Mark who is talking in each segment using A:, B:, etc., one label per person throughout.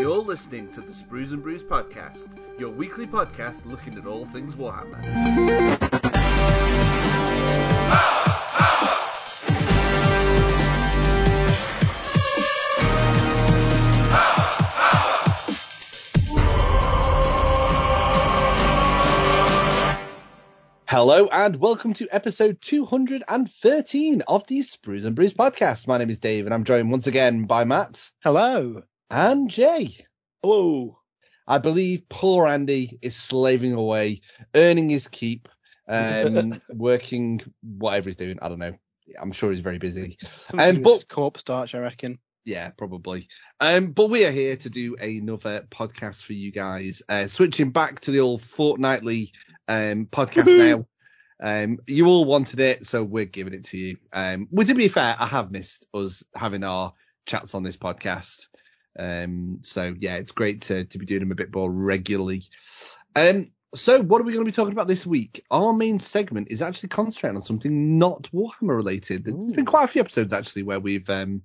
A: You're listening to the Sprues and Brews podcast, your weekly podcast looking at all things Warhammer. Hello and welcome to episode 213 of the Sprues and Brews podcast. My name is Dave and I'm joined once again by Matt
B: Hello.
A: And Jay.
C: Hello.
A: I believe poor Andy is slaving away, earning his keep, um, working whatever he's doing. I don't know. I'm sure he's very busy.
B: Something
A: Um, but-
B: corpse starch, I reckon.
A: Yeah, probably. Um, but we are here to do another podcast for you guys. Uh, switching back to the old fortnightly um, podcast now. Um, you all wanted it, so we're giving it to you. Um, well, to be fair, I have missed us having our chats on this podcast. Um, so yeah, it's great to, to be doing them a bit more regularly. Um, so what are we going to be talking about this week? Our main segment is actually concentrating on something not Warhammer related. There's been quite a few episodes actually where we've um,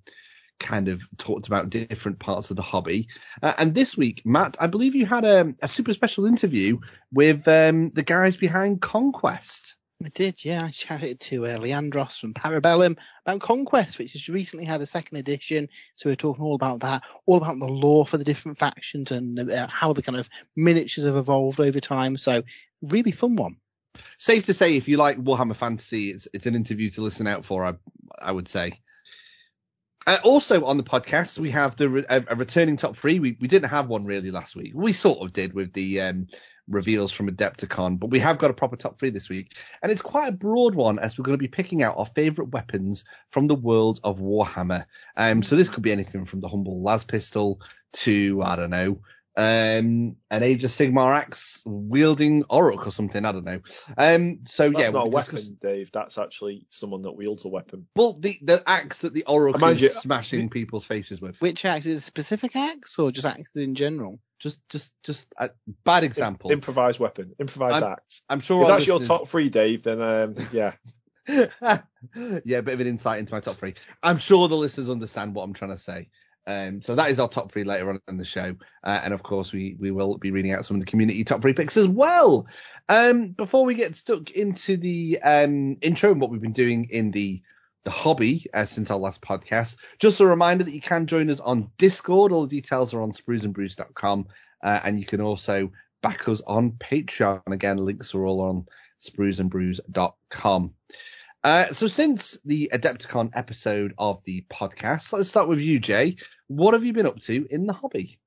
A: kind of talked about different parts of the hobby. Uh, and this week, Matt, I believe you had a, a super special interview with um, the guys behind Conquest.
B: I did, yeah. I chatted to uh, Leandros from Para Bellum about Conquest, which has recently had a second edition. So we're talking all about that, all about the lore for the different factions and uh, how the kind of miniatures have evolved over time. So really fun one.
A: Safe to say, if you like Warhammer Fantasy, it's it's an interview to listen out for. I I would say. Uh, also on the podcast, we have the re- a, a returning top three. We we didn't have one really last week. We sort of did with the um, reveals from Adepticon, but we have got a proper top three this week, and it's quite a broad one as we're going to be picking out our favourite weapons from the world of Warhammer. Um, so this could be anything from the humble las pistol to I don't know, um, an Age of Sigmar axe wielding Orc or something. I don't know. Um, so
C: That's
A: yeah,
C: not a
A: we'll
C: weapon,
A: discuss-
C: Dave. That's actually someone that wields a weapon.
A: Well, the the axe that the Orc
C: Mind
A: is
C: you-
A: smashing people's faces with.
B: Which axe is it a specific axe or just axes in general?
A: Just, just, just a bad example.
C: Improvised weapon. Improvised
A: I'm-
C: axe.
A: I'm sure.
C: If that's your top three, Dave, then um, yeah.
A: yeah, a bit of an insight into my top three. I'm sure the listeners understand what I'm trying to say. Um, so that is our top three later on in the show, uh, and of course we we will be reading out some of the community top three picks as well. Um, before we get stuck into the um, intro and what we've been doing in the the hobby uh, since our last podcast, just a reminder that you can join us on Discord. All the details are on spruesandbrews.com, uh, and you can also back us on Patreon. Again, links are all on spruesandbrews.com. Uh, so since the Adepticon episode of the podcast, let's start with you, Jay. What have you been up to in the hobby?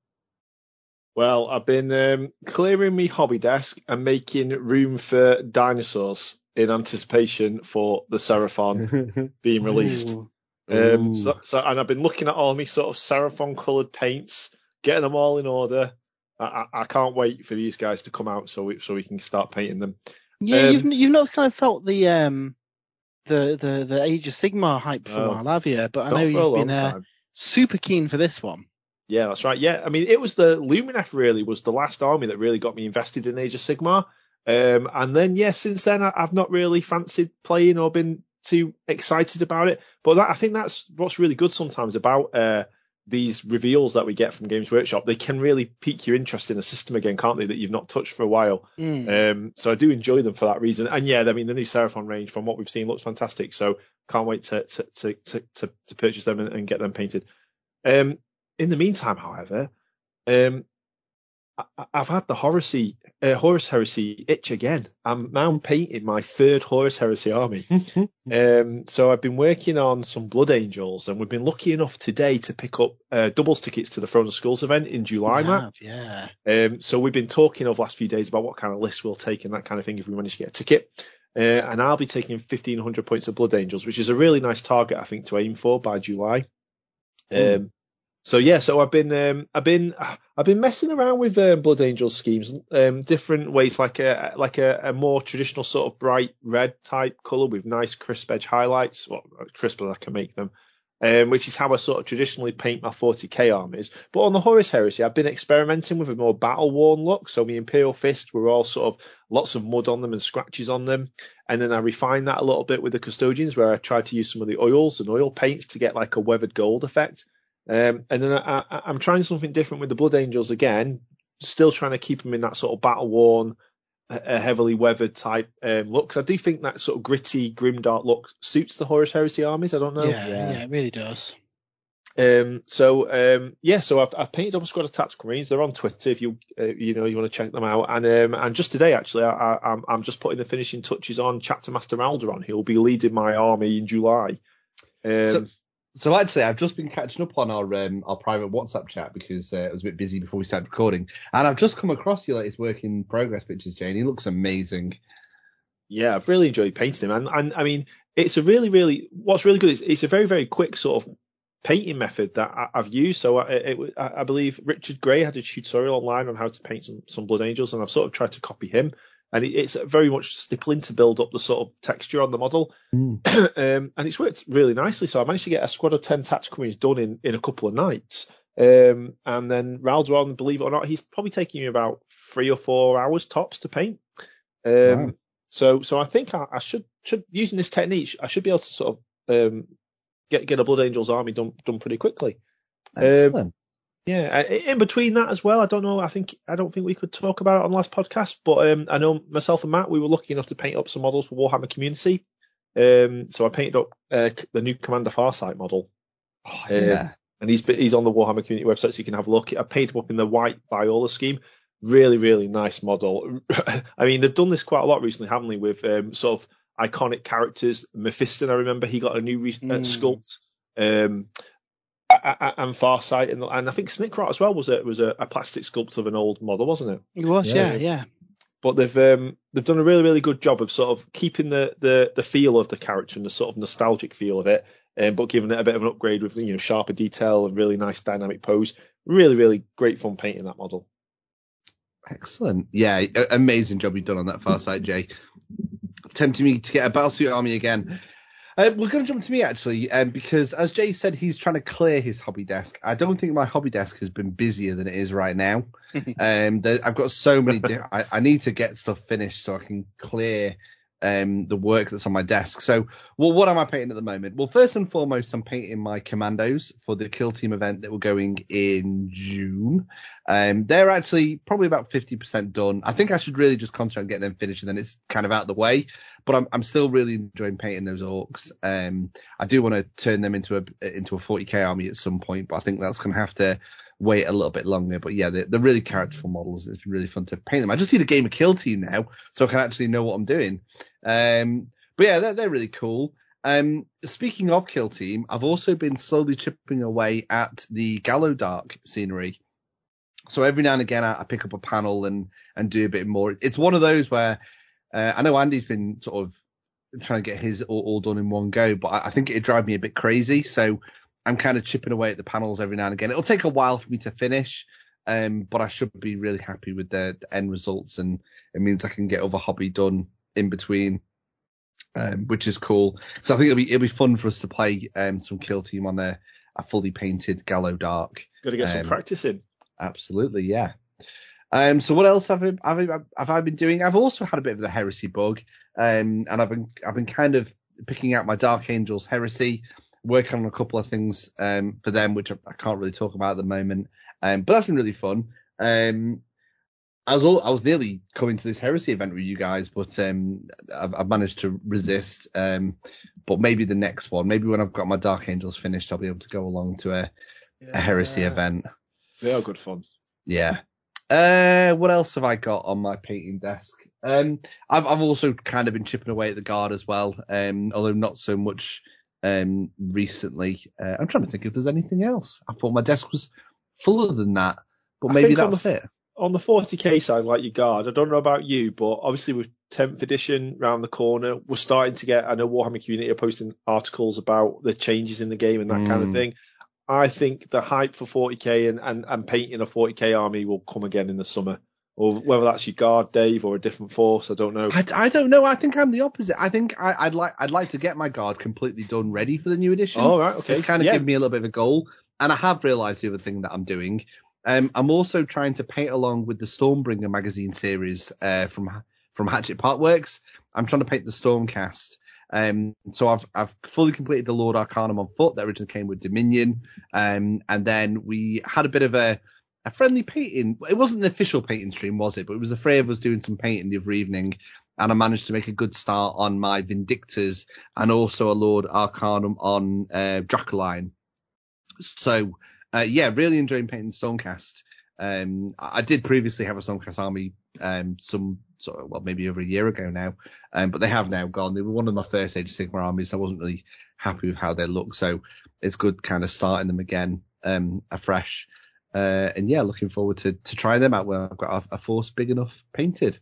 C: Well, I've been um, clearing my hobby desk and making room for dinosaurs in anticipation for the Seraphon being released. Um, so, so, and I've been looking at all my sort of Seraphon coloured paints, getting them all in order. I, I, I can't wait for these guys to come out so we, so we can start painting them.
B: Yeah,
C: Um,
B: you've you've not kind of felt the um the the the Age of Sigmar hype for a while, have you? But I know you've been uh, super keen for this one.
C: Yeah, that's right. Yeah, I mean, it was the Lumineth really was the last army that really got me invested in Age of Sigmar. Um, and then yeah, since then I, I've not really fancied playing or been too excited about it. But that, I think that's what's really good sometimes about uh, these reveals that we get from Games Workshop. They can really pique your interest in a system again, can't they? That you've not touched for a while.
B: Mm.
C: Um, so I do enjoy them for that reason. And yeah, I mean the new Seraphon range from what we've seen looks fantastic. So can't wait to to to to, to, to purchase them and, and get them painted. Um, in the meantime, however, um, I've had the Horace, uh, Horus Heresy itch again. I'm now painting my third Horus Heresy army. Um, so I've been working on some Blood Angels, and we've been lucky enough today to pick up uh, doubles tickets to the Throne of Skulls event in July, Matt.
B: yeah.
C: Um, so we've been talking over the last few days about what kind of list we'll take and that kind of thing if we manage to get a ticket. Uh, and I'll be taking 1500 points of Blood Angels, which is a really nice target, I think, to aim for by July. Um, so yeah, so I've been um, I've been I've been messing around with um, Blood Angel schemes, um, different ways, like a like a, a more traditional sort of bright red type color with nice crisp edge highlights, well, crisper I can make them, um, which is how I sort of traditionally paint my 40k armies. But on the Horus Heresy, I've been experimenting with a more battle worn look. So my Imperial Fist were all sort of lots of mud on them and scratches on them. And then I refined that a little bit with the Custodians, where I tried to use some of the oils and oil paints to get like a weathered gold effect. Um, and then I, I, I'm trying something different with the Blood Angels again, still trying to keep them in that sort of battle worn, a heavily weathered type um, look. Cause I do think that sort of gritty, grimdark look suits the Horus Heresy armies. I don't know.
B: Yeah, yeah, it really does.
C: Um, so um, yeah, so I've, I've painted up a squad of tactical marines. They're on Twitter if you uh, you know you want to check them out. And um, and just today actually, I, I, I'm I'm just putting the finishing touches on Chapter Master Raldoron. He'll be leading my army in July. Um,
A: So, so actually, I've just been catching up on our um, our private WhatsApp chat because uh, I was a bit busy before we started recording, and I've just come across your latest work in progress pictures, Jane. He looks amazing.
C: yeah, I've really enjoyed painting him, and, and I mean, it's a really, really what's really good is it's a very, very quick sort of painting method that I, I've used. So I, it, I believe Richard Gray had a tutorial online on how to paint some, some Blood Angels, and I've sort of tried to copy him. And it, it's very much stippling to build up the sort of texture on the model,
A: Mm.
C: um, and it's worked really nicely. So I managed to get a squad of ten tactical marines done in in a couple of nights. Um, and then Raldoron, believe it or not, he's probably taking me about three or four hours tops to paint. Um,
A: Wow.
C: so, so I think I, I should, should, using this technique, I should be able to sort of, um, get, get a Blood Angels army done, done pretty quickly.
A: Excellent.
C: Yeah. uh, In between that as well, I don't know. I think, I don't think we could talk about it on the last podcast, but, um, I know myself and Matt, we were lucky enough to paint up some models for Warhammer community. Um, so I painted up, uh, the new Commander Farsight model
A: oh,
C: uh,
A: yeah.
C: and he's he's on the Warhammer community website, so you can have a look. I painted him up in the white Vior'la scheme. Really, really nice model. I mean, they've done this quite a lot recently, haven't they? With um, sort of iconic characters. Mephiston, I remember he got a new re- uh,
B: Mm.
C: sculpt. Um, and Farsight, and, and I think Snikrot as well was a was a, a plastic sculpt of an old model, wasn't it?
B: It was,
A: Yeah.
B: yeah, yeah.
C: But they've um, they've done a really really good job of sort of keeping the, the the feel of the character and the sort of nostalgic feel of it, um, but giving it a bit of an upgrade with you know sharper detail and really nice dynamic pose. Really really great fun painting that model.
A: Excellent. Yeah, amazing job you've done on that Farsight, Jay. Tempting me to get a Battlesuit Army again. Uh, we're going to jump to me actually, um, because as Jay said, he's trying to clear his hobby desk. I don't think my hobby desk has been busier than it is right now. um, there, I've got so many. Di- I, I need to get stuff finished so I can clear um, the work that's on my desk. So, well, what am I painting at the moment? Well, first and foremost, I'm painting my commandos for the Kill Team event that we're going in June. Um, they're actually probably about 50% done. I think I should really just concentrate on getting them finished and then it's kind of out of the way. But I'm, I'm still really enjoying painting those orcs. Um, I do want to turn them into a into a 40k army at some point, but I think that's going to have to wait a little bit longer. But yeah, they're, they're really characterful models. It's really fun to paint them. I just need a game of Kill Team now, so I can actually know what I'm doing. Um, but yeah, they're, they're really cool. Um, speaking of Kill Team, I've also been slowly chipping away at the Gallowdark scenery. So every now and again, I, I pick up a panel and and do a bit more. It's one of those where uh, I know Andy's been sort of trying to get his all, all done in one go, but I, I think it'd drive me a bit crazy. So I'm kind of chipping away at the panels every now and again. It'll take a while for me to finish, um, but I should be really happy with the, the end results, and it means I can get other hobby done in between, um, which is cool. So I think it'll be it'll be fun for us to play um, some Kill Team on a, a fully painted Gallowdark.
C: Got to get some
A: Um,
C: practice in.
A: Absolutely, yeah. Um, so what else have I, have I have I been doing? I've also had a bit of the heresy bug, um, and I've been I've been kind of picking out my Dark Angels heresy, working on a couple of things um, for them, which I, I can't really talk about at the moment. Um, but that's been really fun. Um, I was all, I was nearly coming to this heresy event with you guys, but um, I've, I've managed to resist. Um, but maybe the next one, maybe when I've got my Dark Angels finished, I'll be able to go along to a, a heresy event.
C: They are good fun.
A: Yeah. Uh, what else have I got on my painting desk? Um, I've I've also kind of been chipping away at the guard as well. Um, although not so much um recently. Uh, I'm trying to think if there's anything else. I thought my desk was fuller than that, but maybe
C: think on
A: that's
C: the-
A: it.
C: On the 40k side, like your guard, I don't know about you, but obviously with 10th edition round the corner, we're starting to get. I know Warhammer community are posting articles about the changes in the game and that kind of
A: Mm.
C: thing. I think the hype for 40k and, and, and painting a 40k army will come again in the summer, or whether that's your guard, Dave, or a different force. I don't know.
A: I, I don't know. I think I'm the opposite. I think I, I'd like I'd like to get my guard completely done, ready for the new edition.
C: All right, okay,
A: kind of
C: yeah.
A: given me a little bit of a goal. And I have realised the other thing that I'm doing. Um, I'm also trying to paint along with the Stormbringer magazine series uh, from from Hachette Partworks. I'm trying to paint the Stormcast. Um, so I've I've fully completed the Lord Arcanum on foot that originally came with Dominion. Um, and then we had a bit of a a friendly painting. It wasn't an official painting stream, was it? But it was the three of us doing some painting the other evening, and I managed to make a good start on my Vindictors and also a Lord Arcanum on uh. So uh, yeah, really enjoying painting Stormcast. Um, I did previously have a Stormcast army um, some sort of, well maybe over a year ago now, um, but they have now gone. They were one of my first Age of Sigmar armies. I wasn't really happy with how they look, so it's good kind of starting them again um, afresh. Uh, and yeah, looking forward to to trying them out when I've got a, a force big enough painted.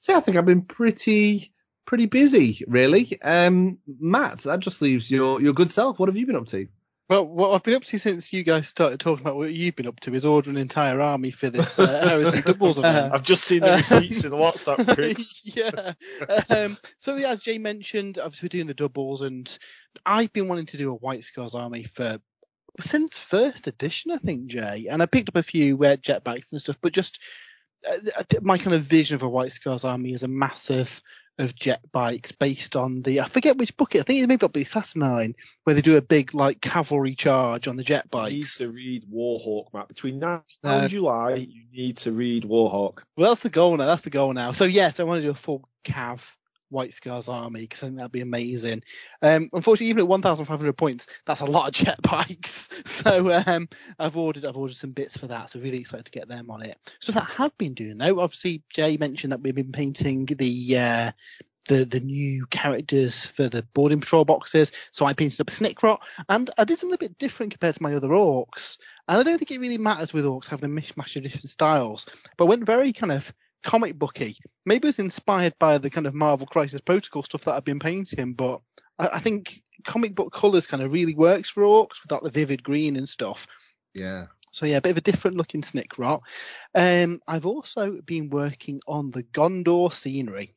A: So yeah, I think I've been pretty pretty busy really. Um, Matt, that just leaves your your good self. What have you been up to?
B: Well, what I've been up to since you guys started talking about what you've been up to is ordering an entire army for this uh, heresy doubles event.
C: I've just seen the receipts in the WhatsApp group.
B: yeah. Um, so yeah, as Jay mentioned, obviously we're doing the doubles, and I've been wanting to do a White Scars army for since first edition, I think, Jay. And I picked up a few uh, jetbikes and stuff, but just uh, my kind of vision of a White Scars army is a massive of jet bikes based on the I forget which book it. I think it may not be Assassinine, where they do a big like cavalry charge on the jet bikes.
C: You need to read Warhawk, Matt. Between now and uh, July, you need to read Warhawk.
B: Well, that's the goal now. That's the goal now. So yes, I want to do a full cav White Scars army because I think that'd be amazing. Um, unfortunately, even at 1,500 points, that's a lot of jet bikes. So um, I've ordered I've ordered some bits for that. So really excited to get them on it. So that I have been doing though. Obviously, Jay mentioned that we've been painting the uh, the the new characters for the boarding patrol boxes. So I painted up Snikrot, and I did something a bit different compared to my other orcs. And I don't think it really matters with orcs having a mishmash of different styles, but went very kind of comic booky. Maybe it was inspired by the kind of Marvel Crisis Protocol stuff that I've been painting, but I, I think comic book colours kind of really works for orcs with without the vivid green and stuff.
A: Yeah.
B: So yeah, a bit of a different looking Snikrot. Um, I've also been working on the Gondor scenery.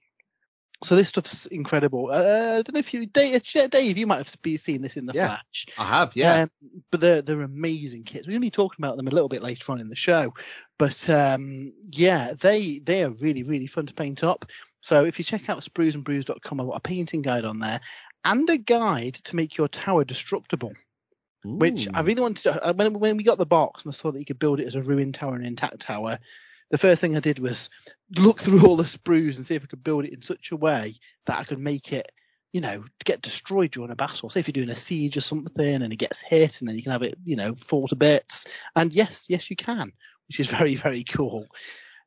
B: So this stuff's incredible. Uh, I don't know if you, Dave, Dave, you might have seen this in the
A: yeah,
B: Flash.
A: I have, yeah. Um,
B: but they're they're amazing kits. We're going to be talking about them a little bit later on in the show. But um, yeah, they they are really really fun to paint up. So if you check out spruesandbrews.com, I've got a painting guide on there and a guide to make your tower destructible. Ooh. Which I really wanted to. Uh, when when we got the box and I saw that you could build it as a ruined tower and intact tower, the first thing I did was look through all the sprues and see if I could build it in such a way that I could make it, you know, get destroyed during a battle. Say if you're doing a siege or something and it gets hit and then you can have it, you know, fall to bits. And yes, yes, you can, which is very, very cool.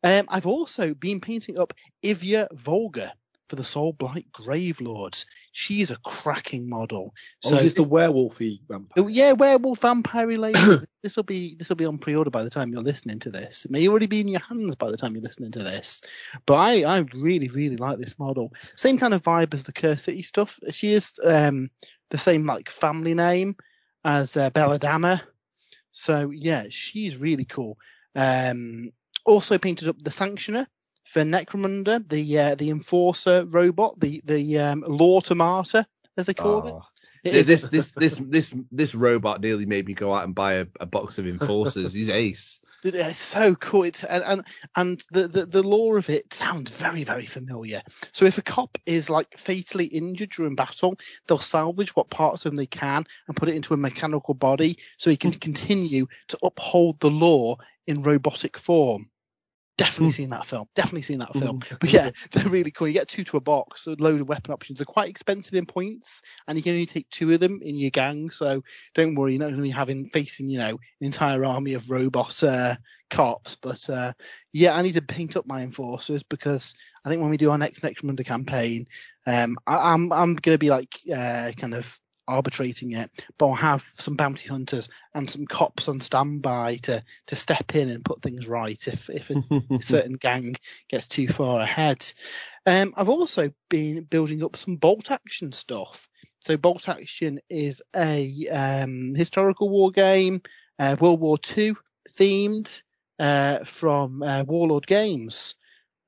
B: Um, I've also been painting up Ivya Volga for the Soulblight Gravelords. She's a cracking model.
C: Oh, so, is this the werewolfy vampire?
B: Yeah, werewolf vampire related. this will be this will be on pre-order by the time you're listening to this. It may already be in your hands by the time you're listening to this. But I, I really really like this model. Same kind of vibe as the Curse City stuff. She is um, the same like family name as uh, Belladamma. So yeah, she's really cool. Um, also painted up the Sanctioner for Necromunda, the uh, the Enforcer robot, the the um, Law Tomata, as they call oh.
A: it. It this this this this this robot nearly made me go out and buy a, a box of enforcers. He's ace.
B: It's so cool. It's and and, and the, the the law of it sounds very very familiar. So if a cop is like fatally injured during battle, they'll salvage what parts of him they can and put it into a mechanical body so he can continue to uphold the law in robotic form. Definitely mm. seen that film. Definitely seen that film. Mm. But yeah, they're really cool. You get two to a box, a load of weapon options. They're quite expensive in points, and you can only take two of them in your gang. So don't worry, you're not going to be having facing, you know, an entire army of robot uh, cops. But uh, yeah, I need to paint up my enforcers because I think when we do our next Necromunda campaign, um, I, am I'm, I'm going to be like uh, kind of arbitrating it, but I'll have some bounty hunters and some cops on standby to to step in and put things right if if a, certain gang gets too far ahead. Um, I've also been building up some bolt action stuff. So bolt action is a um, historical war game, uh, World War II themed uh, from uh, Warlord Games.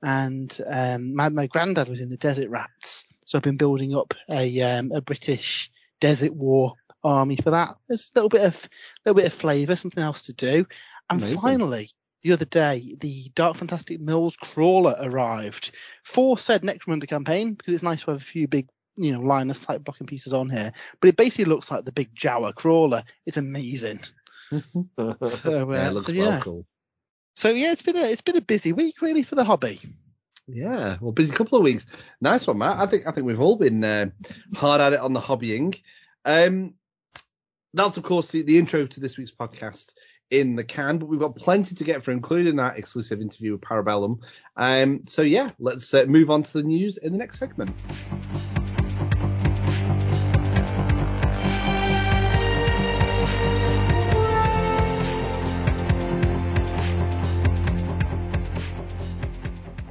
B: And um, my, my granddad was in the Desert Rats, so I've been building up a um, a British Desert War army for that. There's a little bit of little bit of flavour, something else to do. And Amazing. finally, the other day, the Dark Fantastic Mills crawler arrived for said Necromunda campaign because it's nice to have a few big you know line of sight blocking pieces on here, but it basically looks like the big Jawa crawler. It's amazing. so, uh,
A: yeah, it looks
B: so
A: well
B: yeah,
A: cool.
B: so yeah, it's been a it's been a busy week really for the hobby.
A: Yeah, well, busy couple of weeks. Nice one, Matt. I think I think we've all been uh, hard at it on the hobbying. Um, that's of course the, the intro to this week's podcast in the can, but we've got plenty to get for, including that exclusive interview with Para Bellum. Um, so yeah, let's uh, move on to the news in the next segment.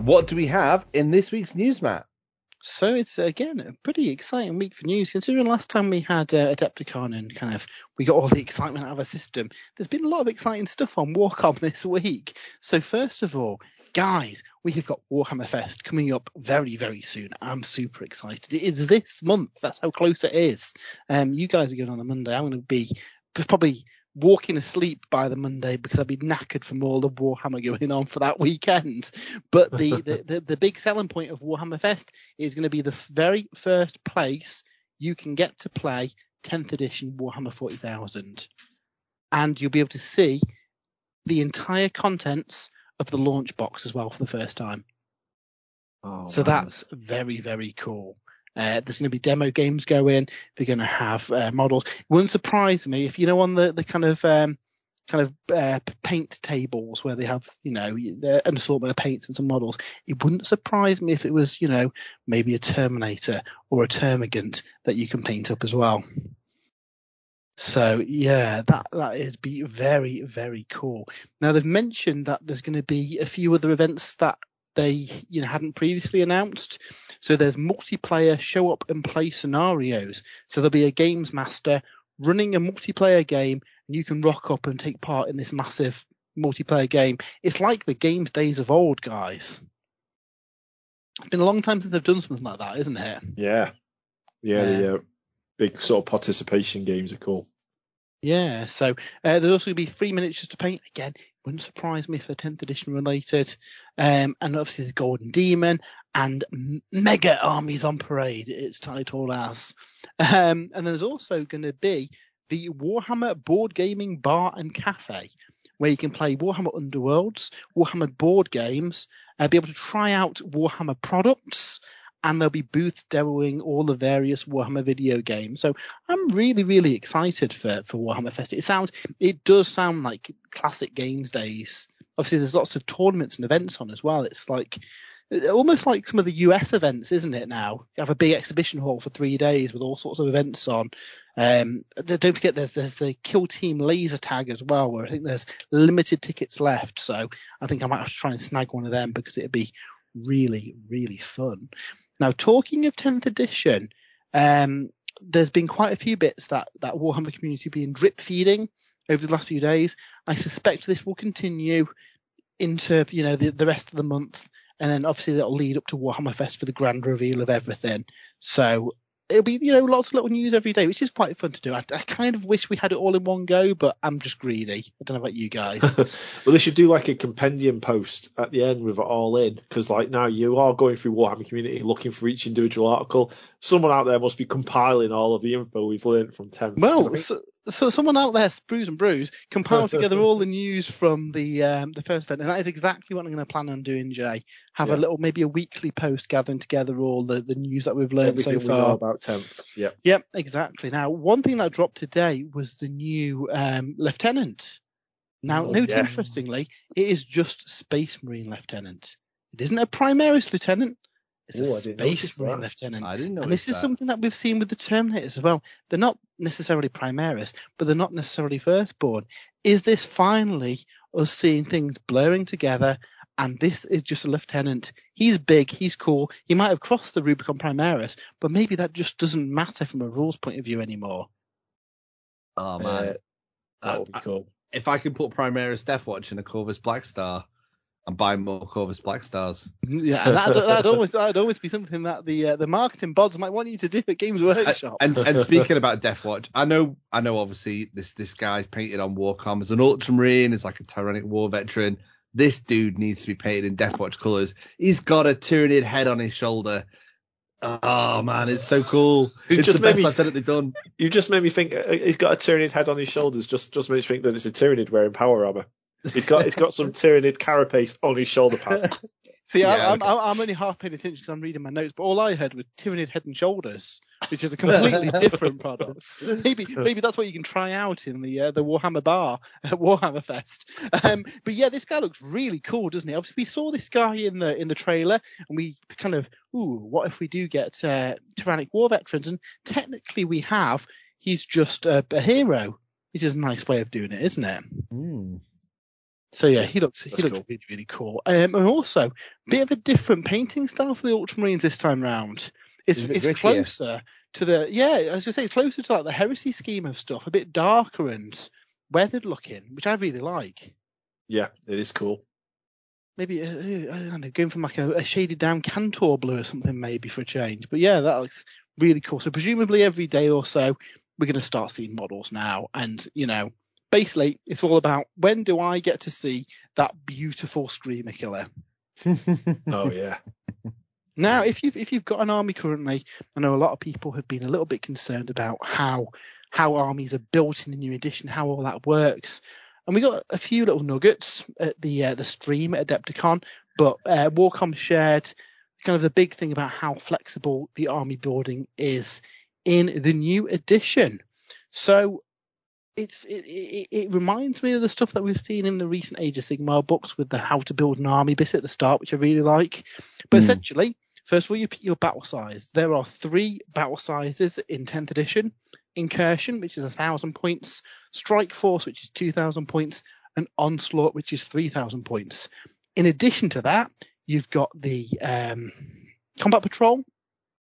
A: What do we have in this week's news, Matt?
B: So it's again a pretty exciting week for news. Considering last time we had uh, Adepticon and kind of we got all the excitement out of a system, there's been a lot of exciting stuff on Warcom this week. So first of all, guys, we have got Warhammer Fest coming up very very soon. I'm super excited. It is this month. That's how close it is. Um, you guys are going on the Monday. I'm going to be probably walking asleep by the Monday because I'd be knackered from all the Warhammer going on for that weekend. But the, the, the, the, big selling point of Warhammer Fest is going to be the very first place you can get to play 10th edition Warhammer 40,000. And you'll be able to see the entire contents of the launch box as well for the first time.
C: Oh,
B: so
C: man.
B: that's very, very cool. Uh, there's going to be demo games going. They're going to have uh, models. It wouldn't surprise me if you know on the the kind of um, kind of uh, paint tables where they have you know an assortment of paints and some models. It wouldn't surprise me if it was you know maybe a Terminator or a Termagant that you can paint up as well. So yeah, that that is be very very cool. Now they've mentioned that there's going to be a few other events that they you know hadn't previously announced. So there's multiplayer show up and play scenarios. So there'll be a games master running a multiplayer game and you can rock up and take part in this massive multiplayer game. It's like the games days of old, guys. It's been a long time since they've done something like that, isn't it?
C: Yeah. Yeah,
B: Yeah.
C: the uh, big sort of participation games are cool.
B: Yeah, so uh, there's also going to be three miniatures to paint. Again, wouldn't surprise me if they're 10th edition related. Um, and obviously the Golden Demon and Mega Armies on Parade, it's titled as. Um, and there's also going to be the Warhammer Board Gaming Bar and Cafe, where you can play Warhammer Underworlds, Warhammer board games, uh, be able to try out Warhammer products, and there'll be booths demoing all the various Warhammer video games. So I'm really, really excited for, for Warhammer Fest. It sounds, it does sound like classic games days. Obviously, there's lots of tournaments and events on as well. It's like almost like some of the US events, isn't it? Now you have a big exhibition hall for three days with all sorts of events on. Um, don't forget there's there's the Kill Team laser tag as well, where I think there's limited tickets left. So I think I might have to try and snag one of them because it'd be really, really fun. Now, talking of 10th edition, um, there's been quite a few bits that that Warhammer community been drip feeding over the last few days. I suspect this will continue into you know the, the rest of the month, and then obviously that'll lead up to Warhammer Fest for the grand reveal of everything. So it'll be you know lots of little news every day, which is quite fun to do. I, I kind of wish we had it all in one go, but I'm just greedy. I don't know about you guys.
C: well, they should do like a compendium post at the end with it all in, because like now you are going through Warhammer community looking for each individual article. Someone out there must be compiling all of the info we've learned from 10.
B: Well, so, so someone out there, Sprues and Brews, compile together all the news from the um, the first event, and that is exactly what I'm going to plan on doing, Jay. Have
C: Yeah.
B: a little, maybe a weekly post gathering together all the, the news that we've learned
C: everything
B: so
C: we know
B: far.
C: about 10th. Yeah.
B: Yep, exactly. Now, one thing that dropped today was the new um, lieutenant. Now,
C: Oh,
B: note
C: yeah.
B: interestingly, it is just Space Marine lieutenant. It isn't a Primaris lieutenant. It's
C: Oh,
B: a
C: I didn't
B: Space Marine
C: that.
B: lieutenant.
A: I didn't know.
B: And this is
A: that.
B: something that we've seen with the Terminators as well. They're not necessarily Primaris, but they're not necessarily Firstborn. Is this finally us seeing things blurring together? And this is just a lieutenant. He's big, he's cool. He might have crossed the Rubicon Primaris, but maybe that just doesn't matter from a rules point of view anymore.
A: Oh man,
C: Uh, that would be
A: I-
C: cool.
A: if I could put Primaris Deathwatch in a Corvus Blackstar and buy more Corvus Blackstars.
B: Yeah, and that'd, that'd always that'd always be something that the uh, the marketing bods might want you to do at Games Workshop.
A: And and speaking about Deathwatch, I know I know obviously this this guy's painted on Warcom as an Ultramarine, as like a Tyrannic War veteran. This dude needs to be painted in Deathwatch colours. He's got a Tyranid head on his shoulder. Oh man, it's so cool.
C: It
A: it's
C: just
A: the best
C: me-
A: I've said it they've done.
C: You just made me think uh, he's got a Tyranid head on his shoulders. Just just makes me think that it's a Tyranid wearing power armor. He's got he's got some Tyranid carapace on his shoulder pad.
B: See,
A: Yeah,
B: I, I'm,
A: okay.
B: I'm only half paying attention because I'm reading my notes, but all I heard was Tyranid Head and Shoulders, which is a completely different product. Maybe maybe that's what you can try out in the uh, the Warhammer Bar at Warhammer Fest. Um, but yeah, this guy looks really cool, doesn't he? Obviously, we saw this guy in the in the trailer, and we kind of, ooh, what if we do get uh, Tyrannic War veterans? And technically, we have. He's just a, a hero, which is a nice way of doing it, isn't it?
A: Hmm.
B: So yeah, he looks he
C: That's
B: looks
C: cool.
B: really really cool. Um, and also bit of a different painting style for the Ultramarines this time round. It's it's closer to the yeah, I was gonna say it's closer to like the heresy scheme of stuff, a bit darker and weathered looking, which I really like.
C: Yeah, it is cool.
B: Maybe uh, uh, I don't know, going from like a, a shaded down Kantor blue or something maybe for a change. But yeah, that looks really cool. So presumably every day or so we're gonna start seeing models now, and you know. Basically, it's all about when do I get to see that beautiful screamer killer?
C: Oh yeah.
B: Now, if you've if you've got an army currently, I know a lot of people have been a little bit concerned about how how armies are built in the new edition, how all that works. And we got a few little nuggets at the uh, the stream at Adepticon, but uh, Warcom shared kind of the big thing about how flexible the army building is in the new edition. So it's it, it, it reminds me of the stuff that we've seen in the recent Age of Sigmar books with the how to build an army bit at the start, which I really like. But
A: Hmm.
B: essentially, first of all, you pick your battle size. There are three battle sizes in 10th edition: Incursion, which is a thousand points; Strike Force, which is two thousand points; and Onslaught, which is three thousand points. In addition to that, you've got the um, Combat Patrol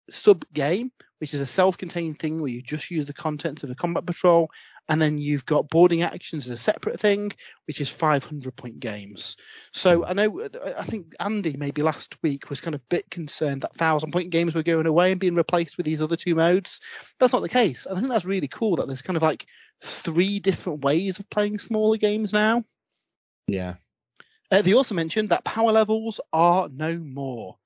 B: sub game, which is a self-contained thing where you just use the contents of a combat patrol, and then you've got boarding actions as a separate thing, which is 500 point games. So I know, I think Andy maybe last week was kind of a bit concerned that thousand point games were going away and being replaced with these other two modes. That's not the case. I think that's really cool that there's kind of like three different ways of playing smaller games now.
A: yeah.
B: Uh, they also mentioned that power levels are no more.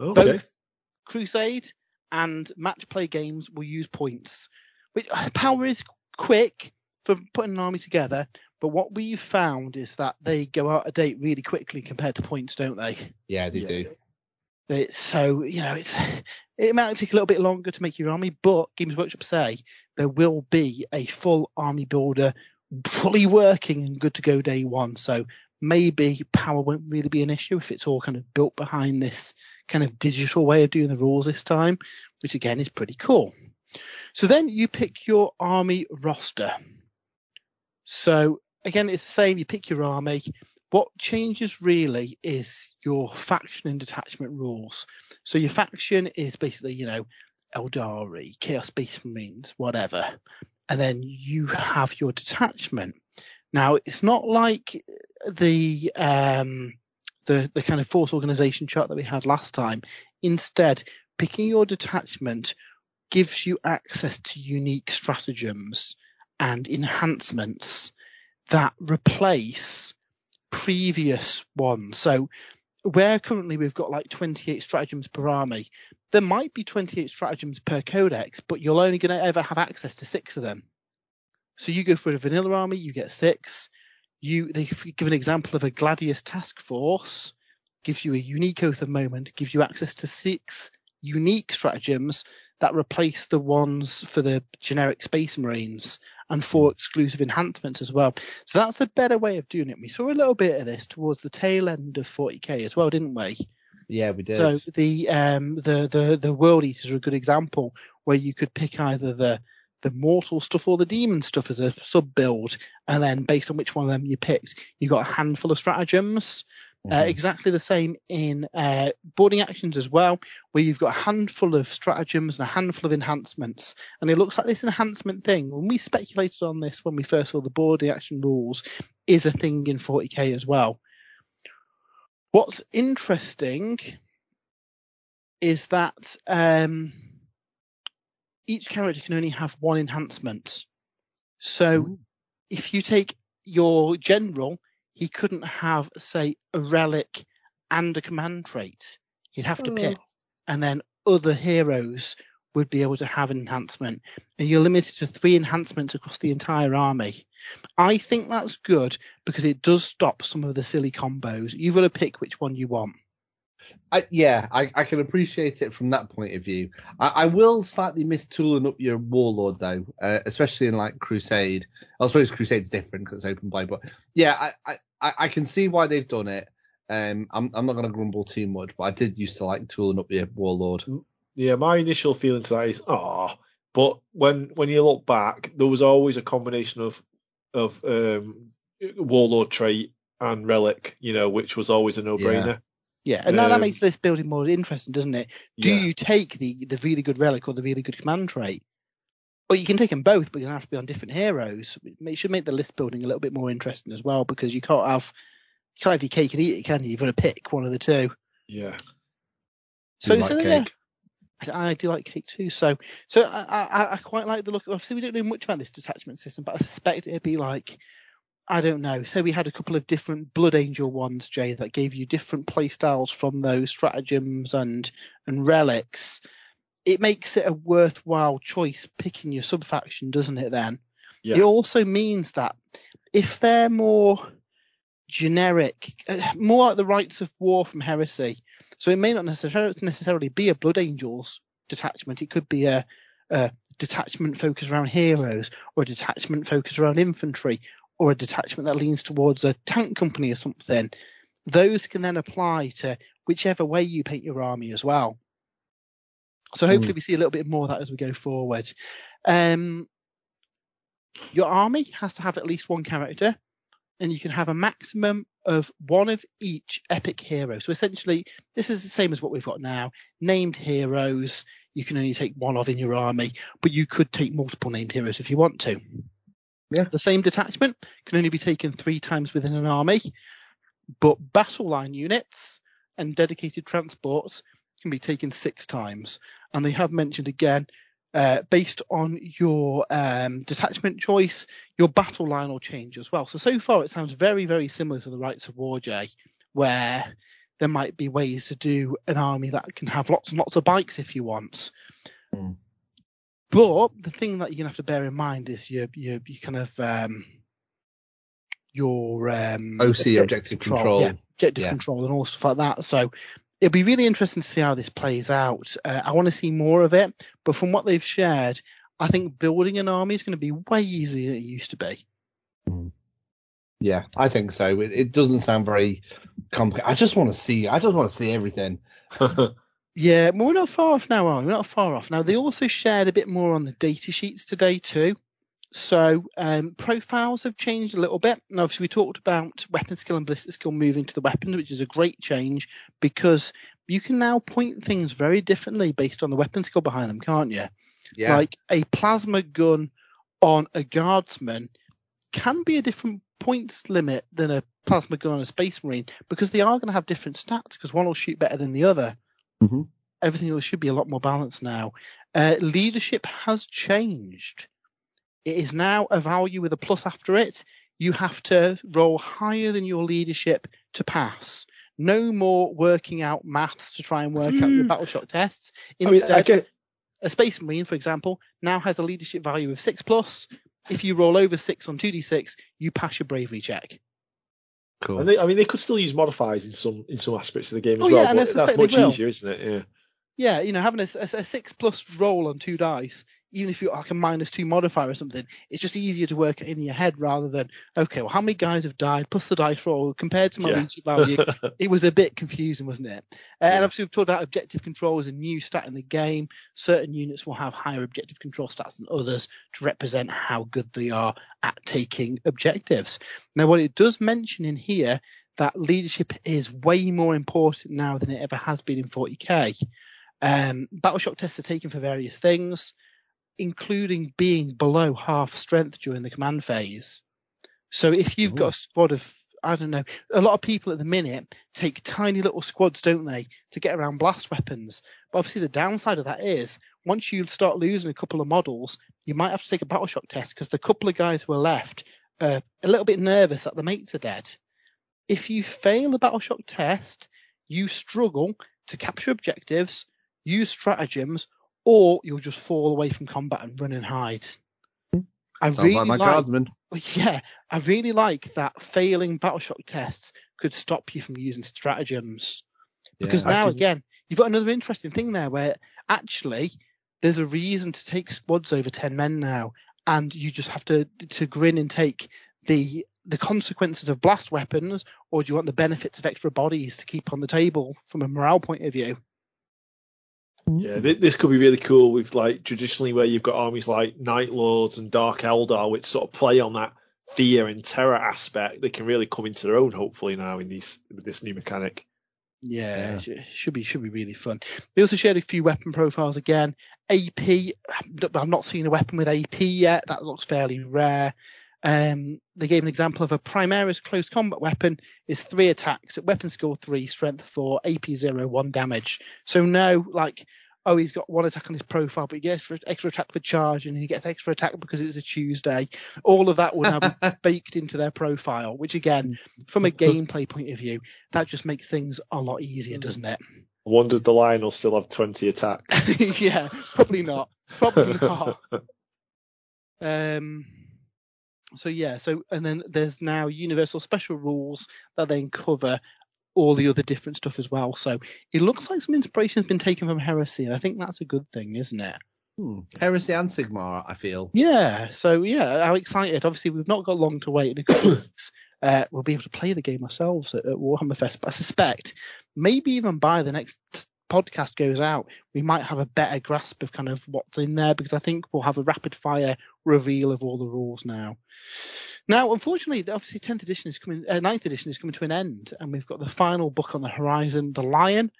C: Okay.
B: Both Crusade and match play games will use points. Which power is quick for putting an army together, but what we've found is that they go out of date really quickly compared to points, don't they?
A: Yeah, they
C: Yeah.
A: do.
B: It's, so you know, it's it might take a little bit longer to make your army, but Games Workshop say there will be a full army builder, fully working and good to go day one. So maybe power won't really be an issue if it's all kind of built behind this kind of digital way of doing the rules this time, which again is pretty cool. So then you pick your army roster. So again, it's the same. You pick your army. What changes really is your faction and detachment rules. So your faction is basically, you know, Eldari, Chaos Space Marines, whatever. And then you have your detachment. Now it's not like the um the the kind of force organization chart that we had last time. Instead, picking your detachment gives you access to unique stratagems and enhancements that replace previous ones. So where currently we've got like 28 stratagems per army, there might be 28 stratagems per codex, but you're only going to ever have access to six of them. So you go for a vanilla army, you get six. You they give an example of a gladius task force, gives you a unique oath of moment, gives you access to six unique stratagems that replace the ones for the generic space marines and four exclusive enhancements as well. So that's a better way of doing it. We saw a little bit of this towards the tail end of 40k as well, didn't we?
A: Yeah, we did.
B: So the um the the the world eaters are a good example where you could pick either the the mortal stuff or the demon stuff as a sub build, and then based on which one of them you picked, you got a handful of stratagems. Uh,
A: Mhm.
B: exactly the same in uh, boarding actions as well, where you've got a handful of stratagems and a handful of enhancements. And it looks like this enhancement thing, when we speculated on this when we first saw the boarding action rules, is a thing in 40k as well. What's interesting is that um, each character can only have one enhancement. So
A: Ooh.
B: if you take your general, he couldn't have, say, a relic and a command trait. He'd have to pick. And then other heroes would be able to have an enhancement, and you're limited to three enhancements across the entire army. I think that's good because it does stop some of the silly combos. You've got to pick which one you want.
A: I, yeah, I, I can appreciate it from that point of view. I, I will slightly miss tooling up your warlord though, uh, especially in like Crusade. I suppose Crusade's different because it's open play, but yeah, I, I, I can see why they've done it. Um, I'm, I'm not going to grumble too much, but I did used to like tooling up your warlord.
C: Yeah, my initial feeling to that is, ah, but when when you look back, there was always a combination of of um, warlord trait and relic, you know, which was always a no-brainer.
B: Yeah, and now that
C: Um,
B: makes this building more interesting, doesn't it? Do
C: Yeah.
B: you take the the really good relic or the really good command trait? Or you can take them both, but you have to be on different heroes. It should make the list building a little bit more interesting as well, because you can't have you can't have your cake and eat it, can you? You've got to pick one of the two.
C: Yeah.
B: So,
A: like
B: so yeah. I, I do like cake too. So, so I, I, I quite like the look. Obviously, we don't know much about this detachment system, but I suspect it'd be like, I don't know. So we had a couple of different Blood Angel ones, Jay, that gave you different play styles from those stratagems and and relics. It makes it a worthwhile choice picking your sub faction, doesn't it? Then
C: Yeah.
B: it also means that if they're more generic, uh, more like the rites of war from Heresy, so it may not necessarily necessarily be a Blood Angels detachment. It could be a, a detachment focused around heroes, or a detachment focused around infantry, or a detachment that leans towards a tank company or something. Those can then apply to whichever way you paint your army as well. So hopefully we see a little bit more of that as we go forward. Um, your army has to have at least one character, and you can have a maximum of one of each epic hero. So essentially, this is the same as what we've got now. Named heroes, you can only take one of in your army, but you could take multiple named heroes if you want to.
A: Yeah.
B: The same detachment can only be taken three times within an army, but battle line units and dedicated transports can be taken six times. And they have mentioned again, uh, based on your um, detachment choice, your battle line will change as well. So so far it sounds very very similar to the Rites of War, Jay, where there might be ways to do an army that can have lots and lots of bikes if you want.
A: Hmm.
B: But the thing that you're gonna have to bear in mind is your your, your kind of um, your um,
A: OC objective control.
B: yeah, objective
A: Yeah.
B: control and all stuff like that. So it'll be really interesting to see how this plays out. Uh, I want to see more of it, but from what they've shared, I think building an army is going to be way easier than it used to be.
A: Yeah, I think so. It, it doesn't sound very complicated. I just want to see. I just want to see everything.
B: Yeah, but we're not far off now, are we? We're not far off. Now, they also shared a bit more on the data sheets today, too. So, um, profiles have changed a little bit. Now, obviously, we talked about weapon skill and ballistic skill moving to the weapons, which is a great change because you can now point things very differently based on the weapon skill behind them, can't you?
A: Yeah.
B: Like a plasma gun on a guardsman can be a different points limit than a plasma gun on a space marine because they are going to have different stats because one will shoot better than the other.
A: Mhm.
B: Everything else should be a lot more balanced now. Uh, leadership has changed. It is now a value with a plus after it. You have to roll higher than your leadership to pass. No more working out maths to try and work out your
C: Mm.
B: battle shock tests.
C: I mean,
B: Instead,
C: I get,
B: a space marine, for example, now has a leadership value of six plus. If you roll over six on 2d6, you pass your bravery check.
A: cool.
C: and they, I mean, they could still use modifiers in some in some aspects of the game as
B: Oh,
C: well,
B: yeah, and
C: but that's much easier, isn't it? Yeah.
B: Yeah, you know, having a, a, a six plus roll on two dice, even if you're like a minus two modifier or something, it's just easier to work in your head rather than, okay, well, how many guys have died plus the dice roll compared to my
C: Yeah.
B: leadership value? it was a bit confusing, wasn't it? Uh, And obviously, we've talked about objective control as a new stat in the game. Certain units will have higher objective control stats than others to represent how good they are at taking objectives. Now, what it does mention in here that leadership is way more important now than it ever has been in 40k. Um, battle shock tests are taken for various things, including being below half strength during the command phase. So if you've mm-hmm. got a squad of, I don't know, a lot of people at the minute take tiny little squads, don't they, to get around blast weapons. But obviously the downside of that is once you start losing a couple of models, you might have to take a battle shock test because the couple of guys who are left are a little bit nervous that the mates are dead. If you fail the battle shock test, you struggle to capture objectives, use stratagems, or you'll just fall away from combat and run and hide. I
A: Sounds
B: really
A: like my guardsman.
B: yeah, I really like that failing battle shock tests could stop you from using stratagems. Because
A: Yeah.
B: now
C: Actually-
B: again, you've got another interesting thing there where actually there's a reason to take squads over ten men now, and you just have to to grin and take the the consequences of blast weapons, or do you want the benefits of extra bodies to keep on the table from a morale point of view? Mm-hmm.
C: Yeah, thi- this could be really cool with like traditionally where you've got armies like Night Lords and Dark Eldar, which sort of play on that fear and terror aspect. They can really come into their own, hopefully, now in these with this new mechanic.
B: Yeah,
A: Yeah.
B: should be should be really fun. They also shared a few weapon profiles again. AP, I've not seen a weapon with AP yet. That looks fairly rare. Um, they gave an example of a Primaris close combat weapon is three attacks at weapon score three, strength four, AP zero, one damage. So no, like, oh, he's got one attack on his profile, but he gets extra, extra attack for charge and he gets extra attack because it's a Tuesday. All of that will now be baked into their profile, which again, from a gameplay point of view, that just makes things a lot easier, doesn't it?
C: I wonder if the lion will still have 20 attack.
B: yeah, probably not. Probably not. Um. So yeah. So and then there's now universal special rules that then cover all the other different stuff as well. So it looks like some inspiration has been taken from Heresy, and I think that's a good thing, isn't it?
A: Hmm. Heresy and Sigmar, I feel.
B: Yeah. So yeah, I'm excited. Obviously, we've not got long to wait. In a couple of weeks, uh, we'll be able to play the game ourselves at, at Warhammer Fest. But I suspect maybe even by the next podcast goes out, we might have a better grasp of kind of what's in there because I think we'll have a rapid fire reveal of all the rules now. Now, unfortunately, the- obviously 10th edition is coming, uh, 9th edition is coming to an end, and we've got the final book on the horizon, The Lion.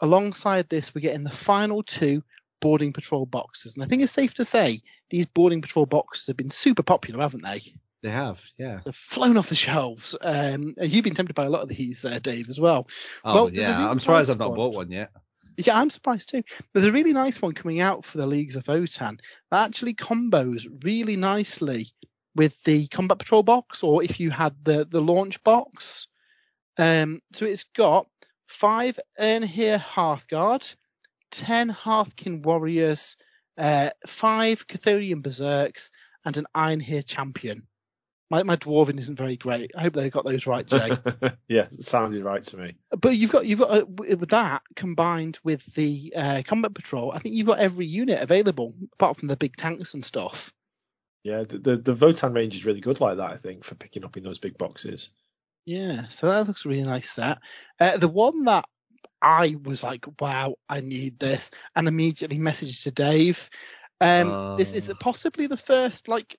B: Alongside this, we're getting the final two boarding patrol boxes. And I think it's safe to say these boarding patrol boxes have been super popular, haven't they?
A: They have, yeah.
B: They've flown off the shelves. Um, you've been tempted by a lot of these, uh, Dave, as well.
A: Oh
B: Well,
A: yeah. I'm surprised I've not bought one yet.
B: Yeah, I'm surprised too. There's a really nice one coming out for the Leagues of Votan that actually combos really nicely with the Combat Patrol box, or if you had the the launch box. Um, so it's got five Ernhir Hearthguard, ten Hearthkin Warriors, uh, five Catholian Berserks, and an Ironhir Champion. My, my dwarven isn't very great. I hope they got those right, Jay
C: yeah, it sounded right to me.
B: but you've got you've got uh, with that combined with the uh, combat patrol. I think you've got every unit available apart from the big tanks and stuff.
C: Yeah, the, the, the Votan range is really good like that, I think, for picking up in those big boxes.
B: Yeah, so that looks a really nice set. Uh, the one that I was like, wow, I need this, and immediately messaged to Dave. Um, this is
A: Oh.
B: possibly the first like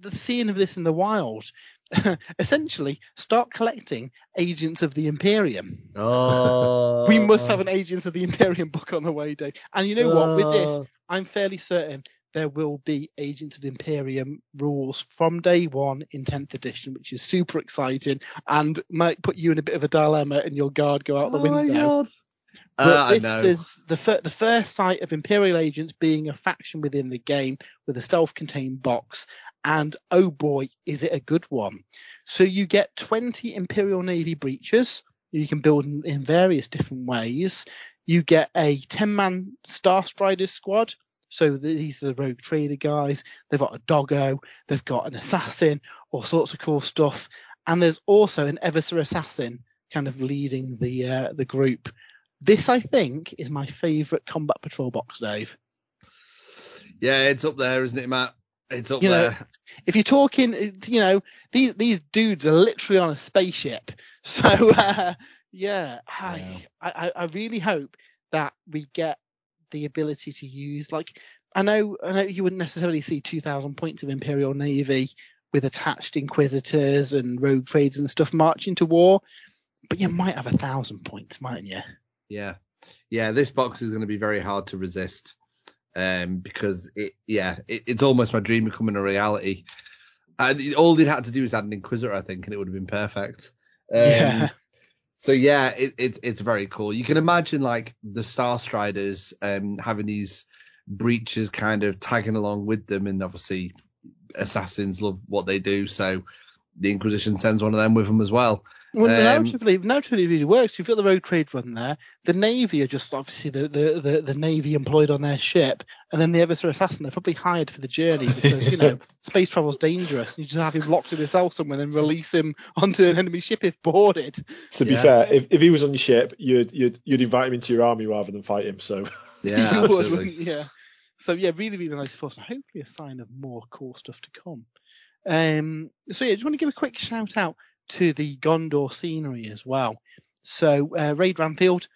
B: the seeing of this in the wild. Essentially, start collecting agents of the Imperium.
A: Oh.
B: We must have an Agents of the Imperium book on the way, Dave. And you know what? With this, I'm fairly certain there will be Agents of the Imperium rules from day one in 10th edition, which is super exciting and might put you in a bit of a dilemma and your guard go out the
A: Oh my
B: window. But
A: Uh, I
B: this is the fir- the first sight of Imperial agents being a faction within the game with a self-contained box, and oh boy, is it a good one! So you get 20 Imperial Navy Breachers. You can build in, in various different ways. You get a 10-man Star Striders squad. So these are the rogue trader guys. They've got a doggo. They've got an assassin. All sorts of cool stuff. And there's also an Eversor assassin kind of leading the uh, the group. This, I think, is my favourite combat patrol box, Dave.
A: Yeah, it's up there, isn't it, Matt? It's up
B: You know,
A: there.
B: If you're talking, you know, these these dudes are literally on a spaceship. So uh, yeah, I, I I really hope that we get the ability to use like I know I know you wouldn't necessarily see 2,000 points of Imperial Navy with attached Inquisitors and rogue trades and stuff marching to war, but you might have a thousand points, mightn't you?
A: Yeah, yeah. This box is going to be very hard to resist, um, because it, yeah, it, it's almost my dream becoming a reality. And it- all they'd had to do is add an Inquisitor, I think, and it would have been perfect. Um,
B: Yeah.
A: So yeah, it, it, it's very cool. You can imagine like the Star Striders um, having these Breachers kind of tagging along with them, and obviously assassins love what they do. So the Inquisition sends one of them with them as well.
B: Well,
A: Um,
B: narratively, narratively it really works. You've got the road trade run there. The Navy are just obviously the, the, the, the Navy employed on their ship, and then the Eversor assassin they're probably hired for the journey because you know space travel's dangerous. You just have him locked in his cell somewhere, and then release him onto an enemy ship if boarded.
C: To be
A: Yeah.
C: fair, if, if he was on your ship, you'd you'd you'd invite him into your army rather than fight him. So
A: Yeah,
B: would,
A: absolutely.
B: yeah. So yeah, really, really nice force, and hopefully a sign of more cool stuff to come. Um, so yeah, I just want to give a quick shout out to the Gondor scenery as well. So uh, Ray Dranfield,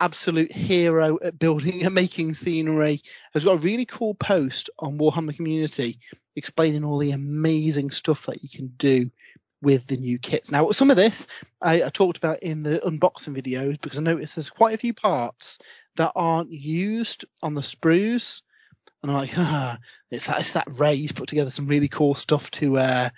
B: absolute hero at building and making scenery, has got a really cool post on Warhammer Community explaining all the amazing stuff that you can do with the new kits. Now, some of this I, I talked about in the unboxing videos because I noticed there's quite a few parts that aren't used on the sprues. And I'm like, ah, it's that, it's that Ray's put together some really cool stuff to, uh,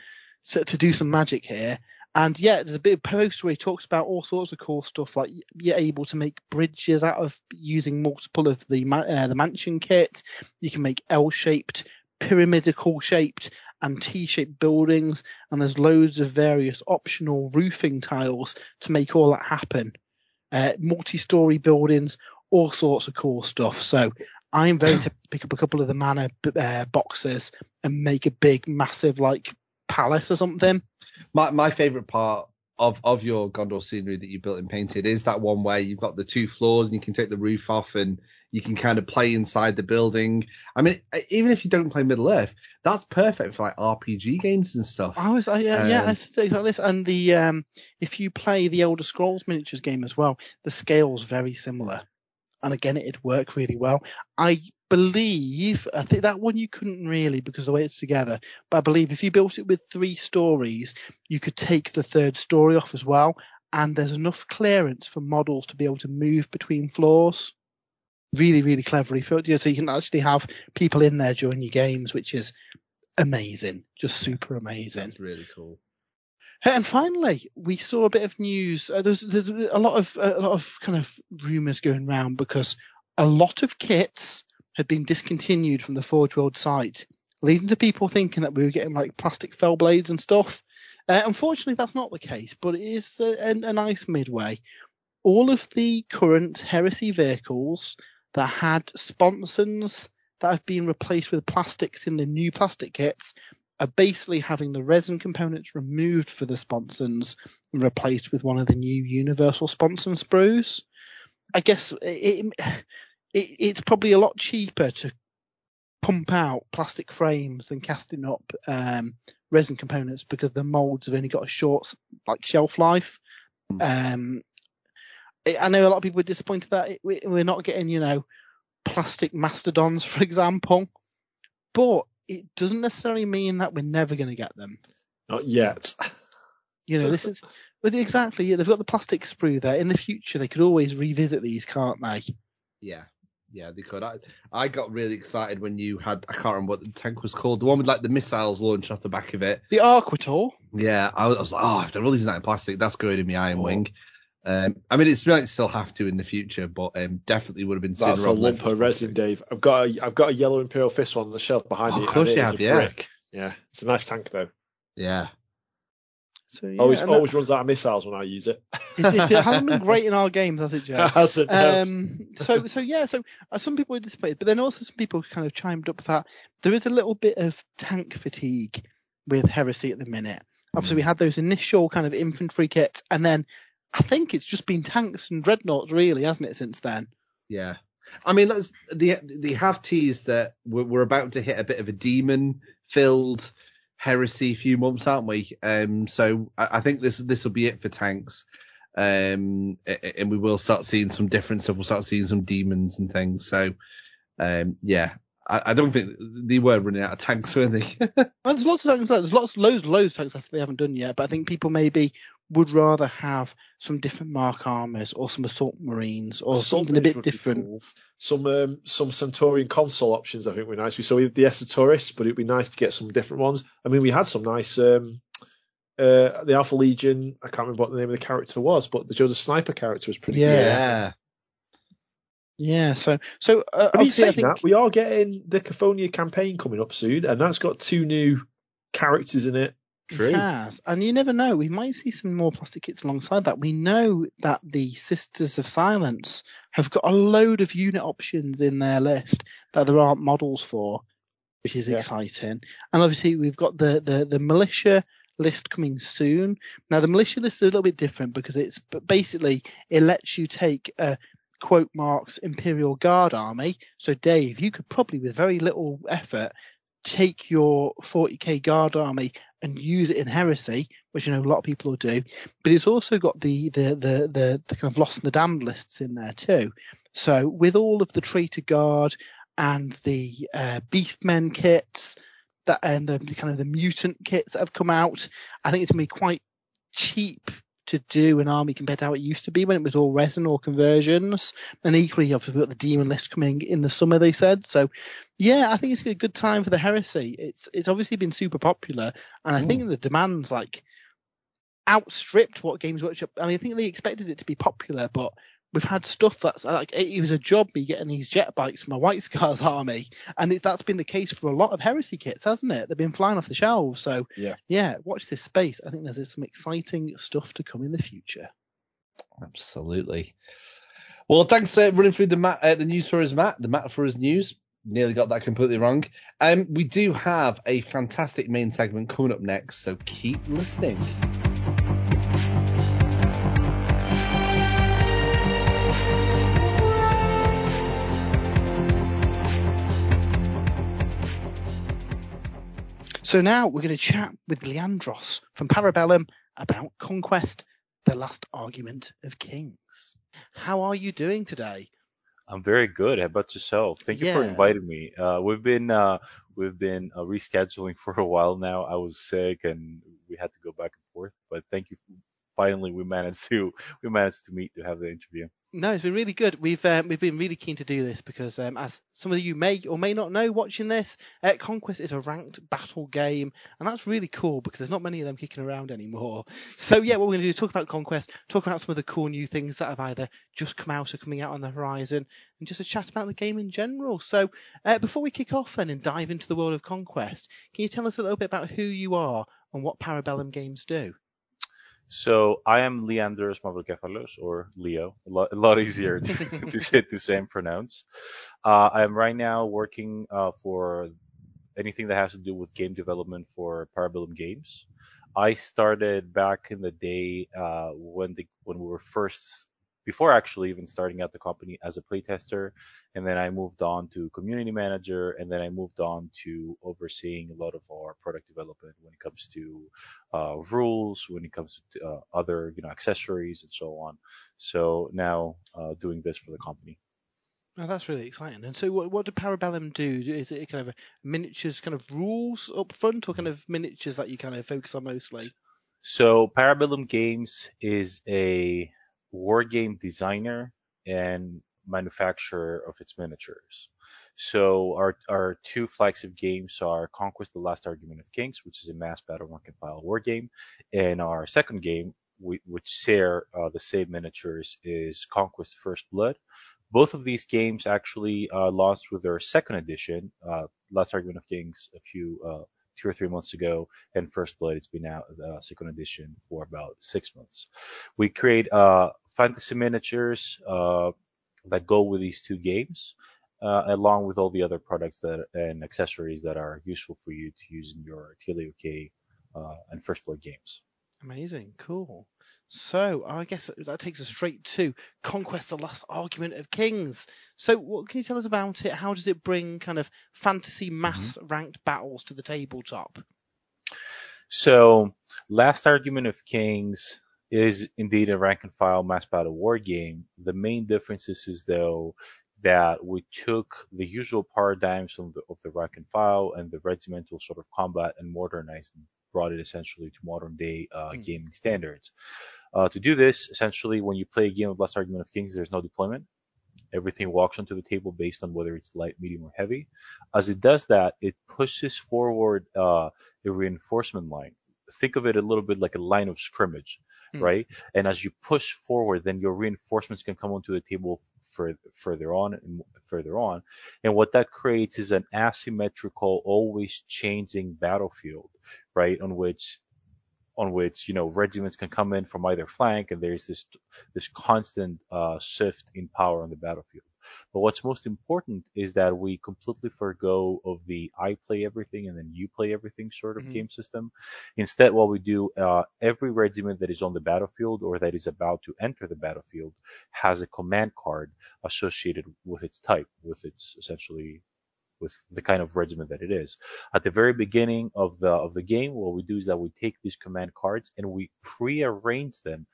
B: to, to do some magic here. And yeah, there's a bit of post where he talks about all sorts of cool stuff, like you're able to make bridges out of using multiple of the uh, the mansion kit. You can make L-shaped, pyramidical shaped, and T-shaped buildings, and there's loads of various optional roofing tiles to make all that happen. Uh, multi-story buildings, all sorts of cool stuff. So I'm very to pick up a couple of the mana uh, boxes and make a big, massive like palace or something.
A: My my favorite part of of your Gondor scenery that you built and painted is that one where you've got the two floors and you can take the roof off and you can kind of play inside the building. I mean, even if you don't play Middle Earth, that's perfect for like RPG games and stuff.
B: I was, I, yeah, yeah, I
A: Um,
B: said exactly this. And the um, if you play the Elder Scrolls miniatures game as well, the scale's very similar. And again, it'd work really well. I believe, I think that one you couldn't really because the way it's together. But I believe if you built it with three stories, you could take the third story off as well. And there's enough clearance for models to be able to move between floors. Really, really cleverly. Yeah, so you can actually have people in there during your games, which is amazing. Just super amazing.
A: That's really cool.
B: And finally, we saw a bit of news. Uh, there's there's a lot of a lot of kind of rumours going around because a lot of kits had been discontinued from the Forge World site, leading to people thinking that we were getting like plastic Fellblades and stuff. Uh, unfortunately, that's not the case, but it is a, a, a nice midway. All of the current Heresy vehicles that had sponsons that have been replaced with plastics in the new plastic kits are basically having the resin components removed for the sponsons and replaced with one of the new universal sponson sprues. I guess it, it, it's probably a lot cheaper to pump out plastic frames than casting up um, resin components because the molds have only got a short like shelf life. Um, I know a lot of people are disappointed that we- we're not getting, you know, plastic mastodons, for example, but it doesn't necessarily mean that we're never going to get them.
C: not yet.
B: You know, this is, but exactly, yeah, they've got the plastic sprue there. In the future, they could always revisit these, can't they?
A: Yeah. Yeah, they could. I, I got really excited when you had I can't remember what the tank was called, the one with like the missiles launched off the back of it.
B: The Arquitor,
A: Yeah, I was, I was like, oh, if they're releasing that in plastic, that's good in the Iron
C: Oh.
A: Wing. Um, I mean, it's might still have to in the future, but um, definitely would have been sooner
C: That's a
A: rather than
C: lump
A: later.
C: of resin, Dave. I've got a I've got a yellow Imperial Fist one on the shelf behind
A: Oh,
C: me.
A: of course you have, yeah.
C: brick. Yeah, it's a nice tank though.
A: Yeah,
B: so yeah,
C: always
B: and that-
C: always runs out of missiles when I use it.
B: it, it, it hasn't been great in our games, has it, Joe?
C: Hasn't, no.
B: Um, so, so yeah, so uh, some people were disappointed, but then also some people kind of chimed up that there is a little bit of tank fatigue with Heresy at the minute. Obviously, we had those initial kind of infantry kits, and then I think it's just been tanks and dreadnoughts, really, hasn't it, since then?
A: yeah. I mean, let's they they have teased that we're, we're about to hit a bit of a demon filled heresy few months, aren't we? Um, so I, I think this this will be it for tanks. Um, and we will start seeing some different stuff. We'll start seeing some demons and things. So, um, yeah, I, I don't think they were running out of tanks, were they?
B: Well, there's lots of tanks. There's lots, loads, loads of tanks they haven't done yet. But I think people maybe would rather have some different mark armors or some assault marines or something a bit different.
C: cool. Some um, some Centurion consul options I think would be nice. We saw the Esotourus, but it'd be nice to get some different ones. I mean, we had some nice. Um, uh, the Alpha Legion. I can't remember what the name of the character was, but the Joe the Sniper character was pretty good.
B: Yeah. Yeah. So, so uh,
C: I mean,
B: obviously, I think
C: that, we are getting the Caphonia campaign coming up soon, and that's got two new characters in it. True.
B: Has. And you never know. We might see some more plastic kits alongside that. We know that the Sisters of Silence have got a load of unit options in their list that there aren't models for, which is
C: Yeah.
B: exciting. And obviously we've got the, the, the militia list coming soon. Now the militia list is a little bit different because it's basically it lets you take a quote marks Imperial Guard army. So Dave, you could probably with very little effort take your 40k guard army and use it in heresy, which you know a lot of people will do. But it's also got the the the the, the kind of lost and the damned lists in there too. So with all of the traitor guard and the uh, beastmen kits that and the, kind of the mutant kits that have come out, I think it's gonna be quite cheap to do an army compared to how it used to be when it was all resin or conversions. And equally, obviously, we've got the demon list coming in the summer, they said. So, yeah, I think it's a good time for the heresy. It's it's obviously been super popular, and I mm. think the demand's like outstripped what Games Workshop. I mean, I think they expected it to be popular, but we've had stuff that's like it was a job me getting these jetbikes for my White Scars army, and it, that's been the case for a lot of heresy kits, hasn't it? They've been flying off the shelves. So
C: Yeah.
B: yeah, watch this space. I think there's some exciting stuff to come in the future.
A: Absolutely. Well, thanks for running through the Matt, uh, the news for us, Matt. The Matt for us news. Nearly got that completely wrong. Um, we do have a fantastic main segment coming up next, so keep listening.
B: So now we're going to chat with Leandros from Para Bellum about Conquest, the last argument of kings. How are you doing today?
D: I'm very good. How about yourself? Thank you for inviting me. Uh, we've been uh, we've been uh, rescheduling for a while now. I was sick and we had to go back and forth, but thank you. Finally, we managed to we managed to meet to have the interview.
B: No, it's been really good. We've um, we've been really keen to do this because, um, as some of you may or may not know, watching this, uh, Conquest is a ranked battle game, and that's really cool because there's not many of them kicking around anymore. So yeah, what we're going to do is talk about Conquest, talk about some of the cool new things that have either just come out or coming out on the horizon, and just a chat about the game in general. So uh, before we kick off then and dive into the world of Conquest, can you tell us a little bit about who you are and what Para Bellum games do?
D: So I am Leandros Mavrokefalos, or Leo. A lot, a lot easier to, to say to say and pronounce. Uh, I am right now working uh, for anything that has to do with game development for Para Bellum Games. I started back in the day uh, when the when we were first before actually even starting out the company as a playtester, and then I moved on to community manager, and then I moved on to overseeing a lot of our product development when it comes to uh, rules, when it comes to uh, other you know accessories and so on. So now uh, doing this for the company.
B: Oh, that's really exciting. And so, what, what do Para Bellum do? Is it kind of a miniatures kind of rules up front, or kind of miniatures that you kind of focus on mostly?
D: So Para Bellum Games is a war game designer and manufacturer of its miniatures. So our our two flagship games are Conquest: The Last Argument of Kings, which is a mass battle rank and file war game, and our second game, which share uh, the same miniatures, is Conquest: First Blood. Both of these games actually uh, launched with their second edition, uh, Last Argument of Kings, a few uh, two or three months ago, and First Blood, it's been out uh, second edition for about six months. We create uh, fantasy miniatures uh, that go with these two games, uh, along with all the other products that and accessories that are useful for you to use in your TLOK uh, and First Blood games.
B: Amazing, cool. So I guess that takes us straight to Conquest: The Last Argument of Kings. So, what can you tell us about it? How does it bring kind of fantasy mass mm-hmm. ranked battles to the tabletop?
D: So, Last Argument of Kings is indeed a rank and file mass battle war game. The main difference is, though that we took the usual paradigms of the, of the rank and file and the regimental sort of combat and modernized and brought it essentially to modern day uh,
B: Mm.
D: gaming standards. Uh, to do this, essentially, when you play a game of Last Argument of Kings, there's no deployment. Everything walks onto the table based on whether it's light, medium, or heavy. As it does that, it pushes forward uh, a reinforcement line. Think of it a little bit like a line of scrimmage,
B: Hmm.
D: right? And as you push forward, then your reinforcements can come onto the table fur- further on and further on. And what that creates is an asymmetrical, always changing battlefield, right? On which on which you know regiments can come in from either flank, and there's this this constant uh, shift in power on the battlefield. But what's most important is that we completely forego of the I play everything and then you play everything sort of
B: Mhm.
D: game system. Instead, what we do, uh, every regiment that is on the battlefield or that is about to enter the battlefield has a command card associated with its type, with its essentially with the kind of regiment that it is. At the very beginning of the of the game, what we do is that we take these command cards and we pre-arrange them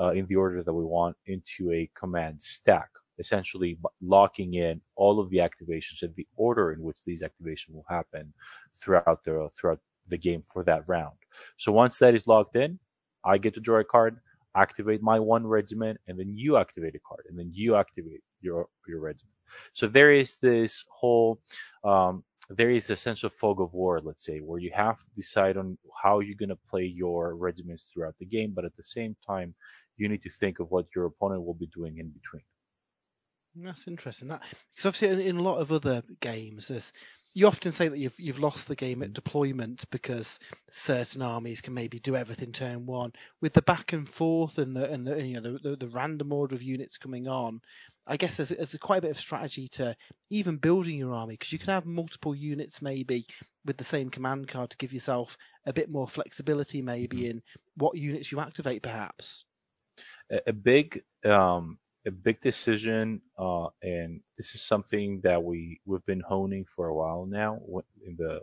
D: uh, in the order that we want into a command stack, essentially locking in all of the activations and the order in which these activations will happen throughout the throughout the game for that round. So once that is locked in, I get to draw a card, activate my one regiment, and then you activate a card, and then you activate your your regiment. So there is this whole um, there is a sense of fog of war, let's say, where you have to decide on how you're going to play your regiments throughout the game, but at the same time, you need to think of what your opponent will be doing in between.
B: That's interesting. That because obviously in, in a lot of other games, there's you often say that you've you've lost the game at deployment because certain armies can maybe do everything turn one. With the back and forth and the and the you know the, the, the random order of units coming on, I guess there's, there's quite a bit of strategy to even building your army because you can have multiple units maybe with the same command card to give yourself a bit more flexibility maybe in what units you activate perhaps.
D: a, a big um, a big decision, uh, and this is something that we we've been honing for a while now in the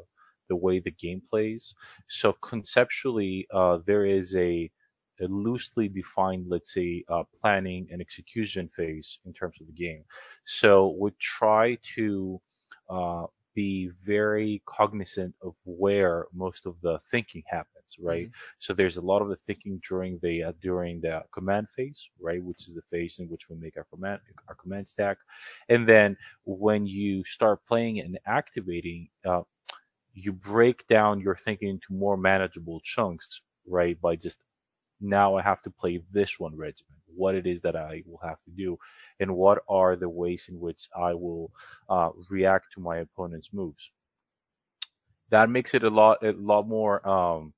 D: the way the game plays. So conceptually, uh, there is a a loosely defined, let's say, uh, planning and execution phase in terms of the game. So we try to uh, be very cognizant of where most of the thinking happens, right? So there's a lot of the thinking during the uh, during the command phase, right, which is the phase in which we make our command our command stack, and then when you start playing and activating, uh, you break down your thinking into more manageable chunks, right, by just now I have to play this one regiment, what it is that I will have to do, and what are the ways in which I will uh, react to my opponent's moves. That makes it a lot a lot more um,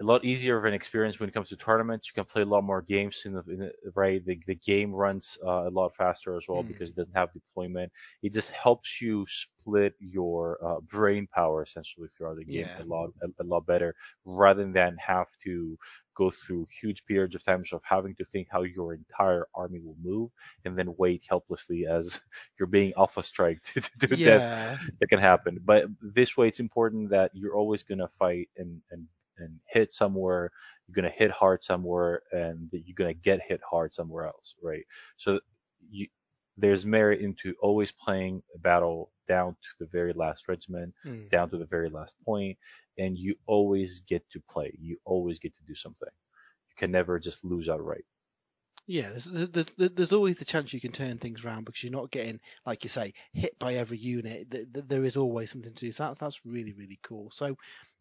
D: a lot easier of an experience when it comes to tournaments. You can play a lot more games in the, in the right. The, the game runs uh, a lot faster as well
B: Mm.
D: because it doesn't have deployment. It just helps you split your uh, brain power essentially throughout the game
B: Yeah.
D: a lot a, a lot better rather than have to go through huge periods of times of having to think how your entire army will move and then wait helplessly as you're being alpha strike to, to do that
B: Yeah.
D: that can happen. But this way, it's important that you're always going to fight and, and, and hit somewhere. You're going to hit hard somewhere and you're going to get hit hard somewhere else, right? So you, there's merit into always playing a battle down to the very last regiment,
B: Mm.
D: down to the very last point, and you always get to play. You always get to do something. You can never just lose outright.
B: Yeah, there's, there's, there's always the chance you can turn things around because you're not getting, like you say, hit by every unit. Th- th- There is always something to do. So that, that's really, really cool. So,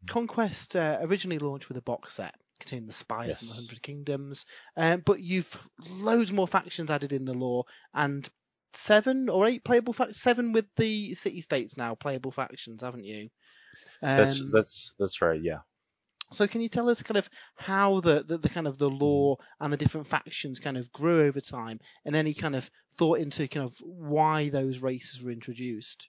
B: Conquest uh, originally launched with a box set containing the Spires and the Hundred Kingdoms, um, but you've loads more factions added in the lore and seven or eight playable factions, seven with the city states now playable factions, haven't you?
D: That's
B: Um,
D: that's that's right. Yeah.
B: So can you tell us kind of how the, the, the kind of the law and the different factions kind of grew over time and any kind of thought into kind of why those races were introduced?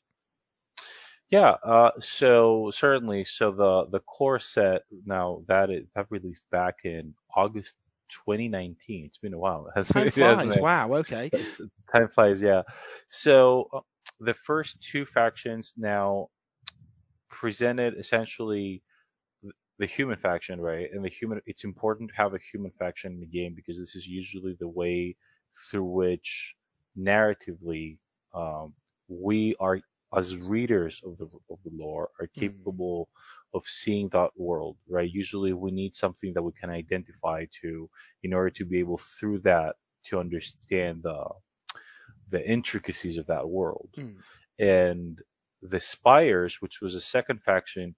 D: Yeah, uh, so certainly, so the the core set now that it that released back in August 2019. It's been a while,
B: Time flies. Wow. Okay.
D: Time flies, yeah. So uh, the first two factions now presented essentially the human faction, right? And the human, it's important to have a human faction in the game because this is usually the way through which narratively um, we are, as readers of the of the lore, are capable of seeing that world, right? Usually, we need something that we can identify to in order to be able through that to understand the the intricacies of that world
B: Mm.
D: and the Spires, which was a second faction.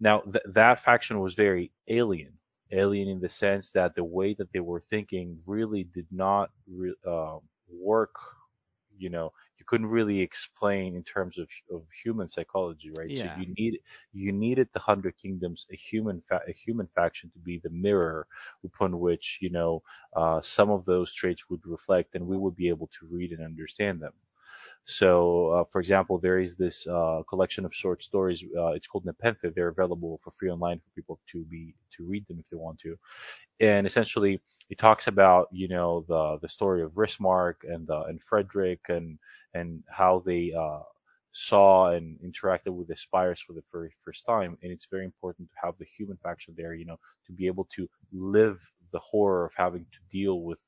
D: Now th- that faction was very alien, alien in the sense that the way that they were thinking really did not re- uh, work. You know, you couldn't really explain in terms of, of human psychology, right?
B: Yeah.
D: So you need you needed the Hundred Kingdoms, a human fa- a human faction, to be the mirror upon which you know uh, some of those traits would reflect, and we would be able to read and understand them. So, uh, for example, there is this uh, collection of short stories. Uh, it's called Nepenthe. They're available for free online for people to be to read them if they want to. And essentially, it talks about you know the the story of Rismark and uh, and Frederick and and how they uh, saw and interacted with the spires for the very first time. And it's very important to have the human faction there, you know, to be able to live the horror of having to deal with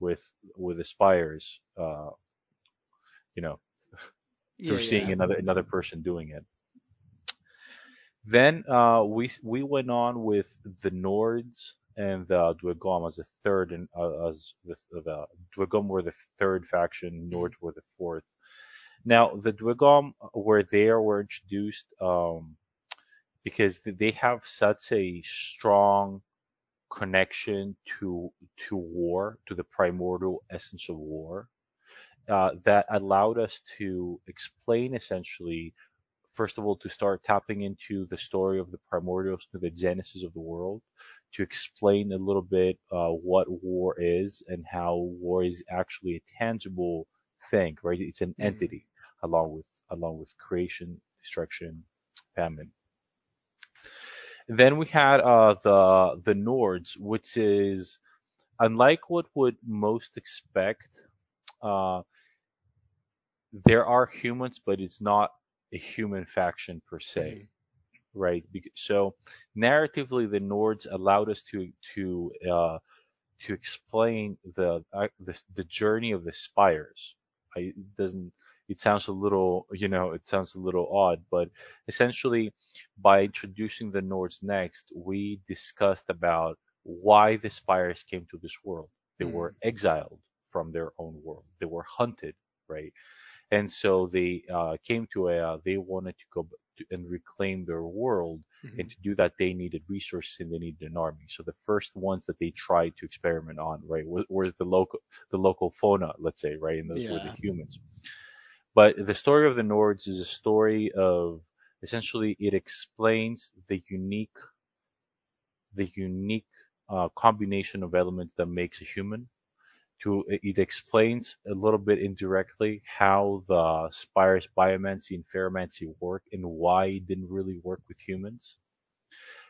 D: with with the spires. Uh, you know, through
B: Yeah,
D: seeing
B: yeah.
D: another another person doing it. Then uh, we we went on with the Nords and the Dwegom as the third, and uh, as the the Dwegom were the third faction, Nords were the fourth. Now the Dwegom were there were introduced um, because they have such a strong connection to to war, to the primordial essence of war, uh, that allowed us to explain essentially, first of all, to start tapping into the story of the primordials, to the genesis of the world, to explain a little bit uh, what war is and how war is actually a tangible thing, right? It's an
B: Mhm.
D: entity along with along with creation, destruction, famine. Then we had uh, the the Nords, which is unlike what would most expect. Uh, there are humans, but it's not a human faction per se, right? So narratively, the Nords allowed us to to uh, to explain the, uh, the the journey of the spires. I, it doesn't. It sounds a little, you know, it sounds a little odd, but essentially, by introducing the Nords next, we discussed about why the spires came to this world. They
B: Mhm.
D: were exiled from their own world. They were hunted, right? And so they uh, came to a they wanted to go to, and reclaim their world
B: Mhm.
D: and to do that they needed resources and they needed an army. So the first ones that they tried to experiment on right was, was the local the local fauna let's say right and those were the humans. But the story of the nords is a story of essentially it explains the unique the unique uh, combination of elements that makes a human to it explains a little bit indirectly how the spires biomancy and ferromancy work and why it didn't really work with humans.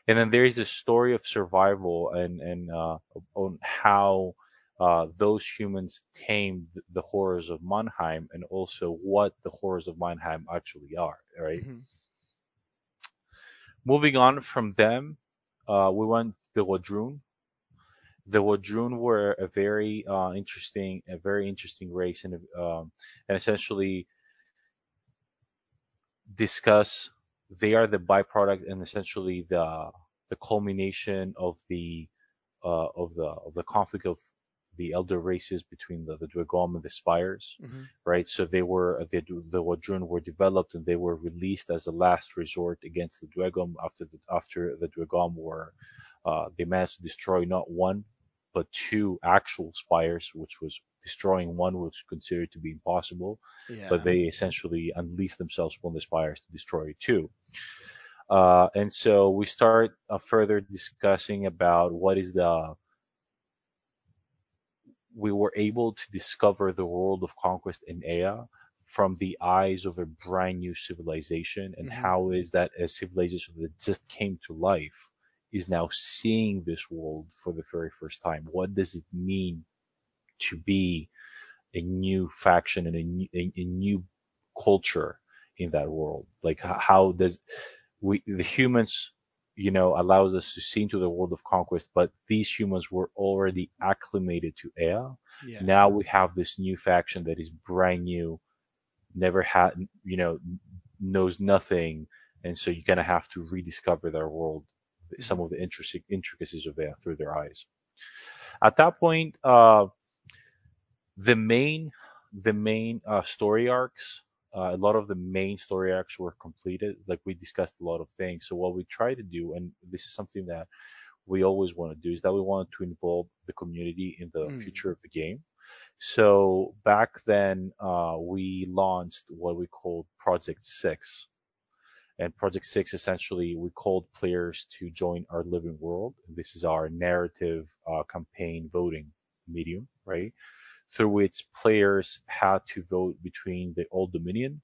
D: And then there is a story of survival and and uh, on how uh, those humans tamed the horrors of Mannheim and also what the horrors of Mannheim actually are. Right.
B: Mhm.
D: Moving on from them, uh, we went to the Wadrun. The Wadrun were a very uh, interesting, a very interesting race, and um, and essentially discuss. They are the byproduct and essentially the the culmination of the uh, of the of the conflict of the elder races between the, the and the Spires,
B: Mhm.
D: right? So they were the the Wadrun were developed and they were released as a last resort against the Dwegom after the after the Dwegom were uh, they managed to destroy not one but two actual spires, which was destroying one was considered to be impossible
B: Yeah.
D: but they essentially unleashed themselves upon the spires to destroy two. Uh, and so we start uh, further discussing about what is the. We were able to discover the world of conquest in Ea from the eyes of a brand new civilization, and
B: Mhm.
D: how is that a civilization that just came to life is now seeing this world for the very first time? What does it mean to be a new faction and a new, a, a new culture in that world. Like how does we the humans, you know, allows us to see into the world of conquest, but these humans were already acclimated to Ea.
B: yeah.
D: Now we have this new faction that is brand new, never had, you know, knows nothing, and so you're gonna have to rediscover their world, some of the intric- intricacies of Ea through their eyes. At that point, uh, the main the main uh, story arcs uh, a lot of the main story arcs were completed like we discussed a lot of things so what we try to do and this is something that we always want to do is that we want to involve the community in the
B: Mm.
D: future of the game So back then, uh, we launched what we called Project Six, and Project Six essentially we called players to join our living world. This is our narrative uh, campaign voting medium, right? Through which players had to vote between the Old Dominion,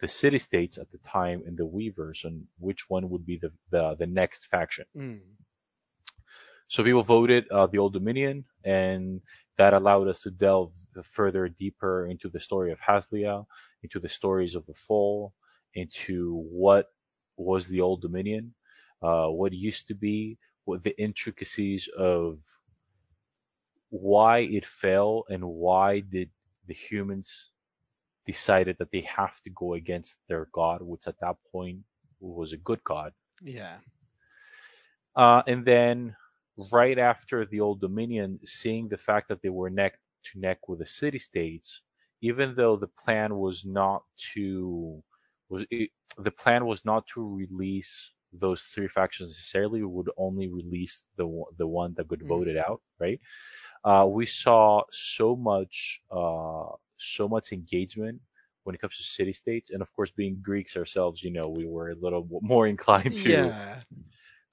D: the city states at the time, and the Weavers on which one would be the the, the next faction.
B: Mm.
D: So people voted uh, the Old Dominion, and that allowed us to delve further deeper into the story of Haslia, into the stories of the Fall, into what was the Old Dominion, uh, what used to be, what the intricacies of why it fell and why did the humans decided that they have to go against their god, which at that point was a good god.
B: Yeah.
D: Uh, and then right after the Old Dominion, seeing the fact that they were neck to neck with the city states, even though the plan was not to was it, the plan was not to release those three factions necessarily. We would only release the one- the one that could
B: Mm.
D: vote it out, right? Uh, we saw so much uh, so much engagement when it comes to city states, and of course, being Greeks ourselves, you know, we were a little more inclined to
B: Yeah.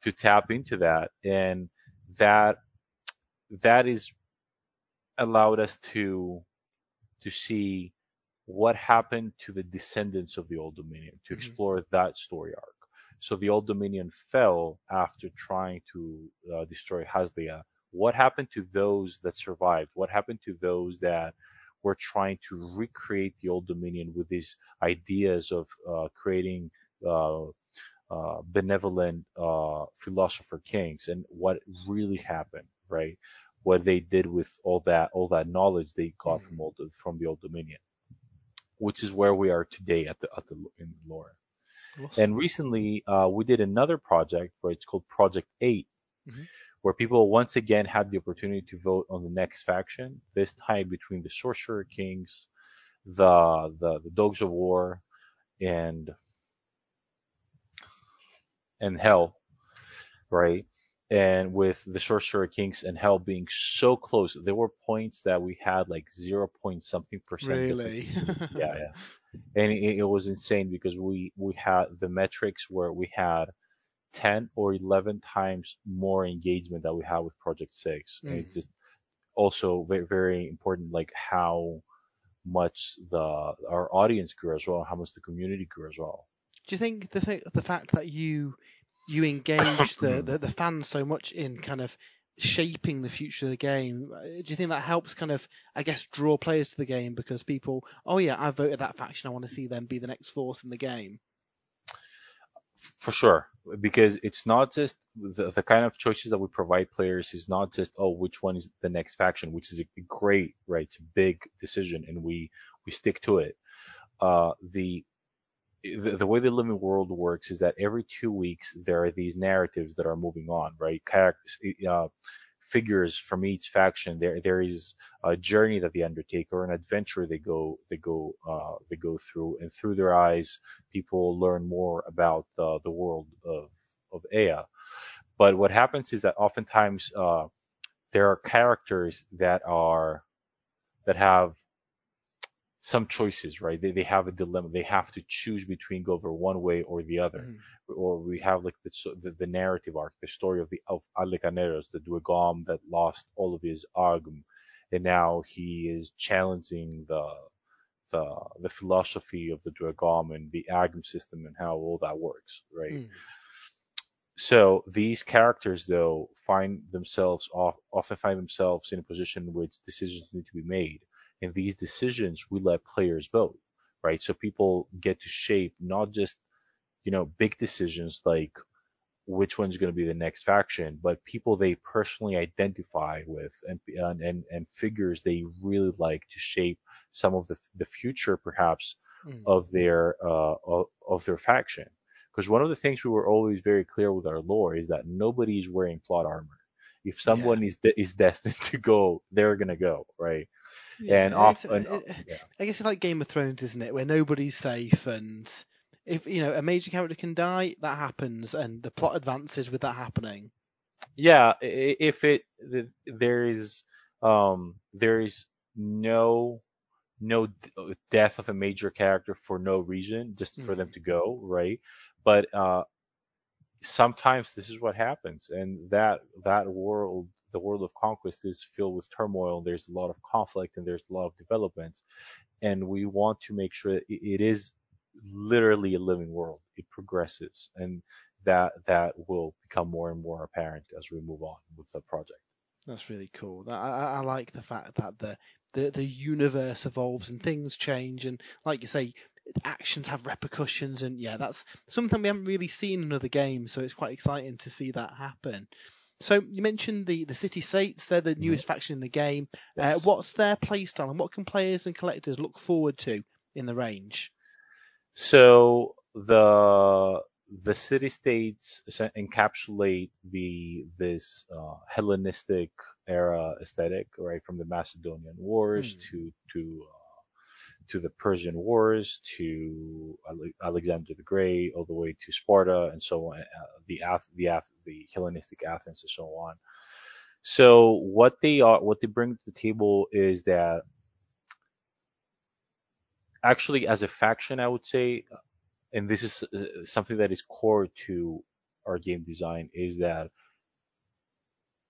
D: to tap into that and that that is allowed us to to see what happened to the descendants of the old dominion to
B: Mhm.
D: explore that story arc. So the old dominion fell after trying to uh, destroy haslia what happened to those that survived? What happened to those that were trying to recreate the old dominion with these ideas of uh, creating uh, uh, benevolent uh, philosopher kings? And what really happened, right? What they did with all that all that knowledge they got from old from the old Dominion, which is where we are today at the at the in the lore.
B: Awesome.
D: And recently, uh, we did another project where it's called Project 8,
B: Mhm.
D: where people once again had the opportunity to vote on the next faction. This time between the Sorcerer Kings, the the, the Dogs of War, and and Hell, right? And with the Sorcerer Kings and Hell being so close, there were points that we had like zero point something percent
B: really?
D: yeah, yeah. And it, it was insane because we we had the metrics where we had 10 or 11 times more engagement that we had with Project 6. And it's
B: Mm.
D: just also very very important like how much the our audience grew as well, how much the community grew as well.
B: Do you think the th- the fact that you you engage the, the the fans so much in kind of shaping the future of the game, uh, do you think that helps kind of I guess draw players to the game because people, oh yeah, I voted that faction, I want to see them be the next force in the game.
D: For sure, because it's not just the, the kind of choices that we provide players is not just oh which one is the next faction, which is a great right, it's a big decision and we we stick to it. Uh, the the, the way the living world works is that every two weeks there are these narratives that are moving on, right? Characters, uh, figures from each faction. There there is a journey that they undertake or an adventure they go they go uh, they go through, and through their eyes, people learn more about the the world of of Ea. But what happens is that oftentimes uh, there are characters that are that have some choices, right? They, they have a dilemma. They have to choose between go over one way or the other.
B: Mhm.
D: Or we have like the, the, the narrative arc, the story of the of Alecaneros, the Dwegom that lost all of his Argum, and now he is challenging the the the philosophy of the Dwegom and the Agum system and how all that works, right?
B: Mm.
D: So these characters, though, find themselves off, often find themselves in a position in which decisions need to be made, and these decisions we let players vote, right? So people get to shape not just you know big decisions like which one's going to be the next faction, but people they personally identify with and and and, and figures they really like to shape some of the the future perhaps
B: Mm.
D: of their uh, of, of their faction. Because one of the things we were always very clear with our lore is that nobody is wearing plot armor. If someone is de- is destined to go, they're gonna go, right?
B: Yeah,
D: and
B: it's-
D: often,
B: it-
D: yeah.
B: I guess it's like Game of Thrones, isn't it? Where nobody's safe, and if you know a major character can die, that happens, and the plot advances with that happening.
D: yeah if it there is um there is no no uh, death of a major character for no reason, just for them to go, right? But uh, sometimes this is what happens, and that that world, the world of conquest, is filled with turmoil. There's a lot of conflict and there's a lot of developments, and we want to make sure it is literally a living world. It progresses, and that that will become more and more apparent as we move on with the project.
B: That's really cool. I I like the fact that the, the the universe evolves and things change, and like you say, actions have repercussions, and yeah, that's something we haven't really seen in other games. So it's quite exciting to see that happen. So you mentioned the the city states; they're the newest faction in the game. Uh, what's their playstyle, and what can players and collectors look forward to in the range?
D: So the the city states encapsulate the this uh, Hellenistic era aesthetic, right, from the Macedonian Wars
B: Hmm.
D: to to uh, to the Persian Wars to Alexander the Great, all the way to Sparta and so on, uh, the Ath- the Ath- the Hellenistic Athens and so on. So what they are, what they bring to the table is that actually, as a faction, I would say, and this is uh, something that is core to our game design, is that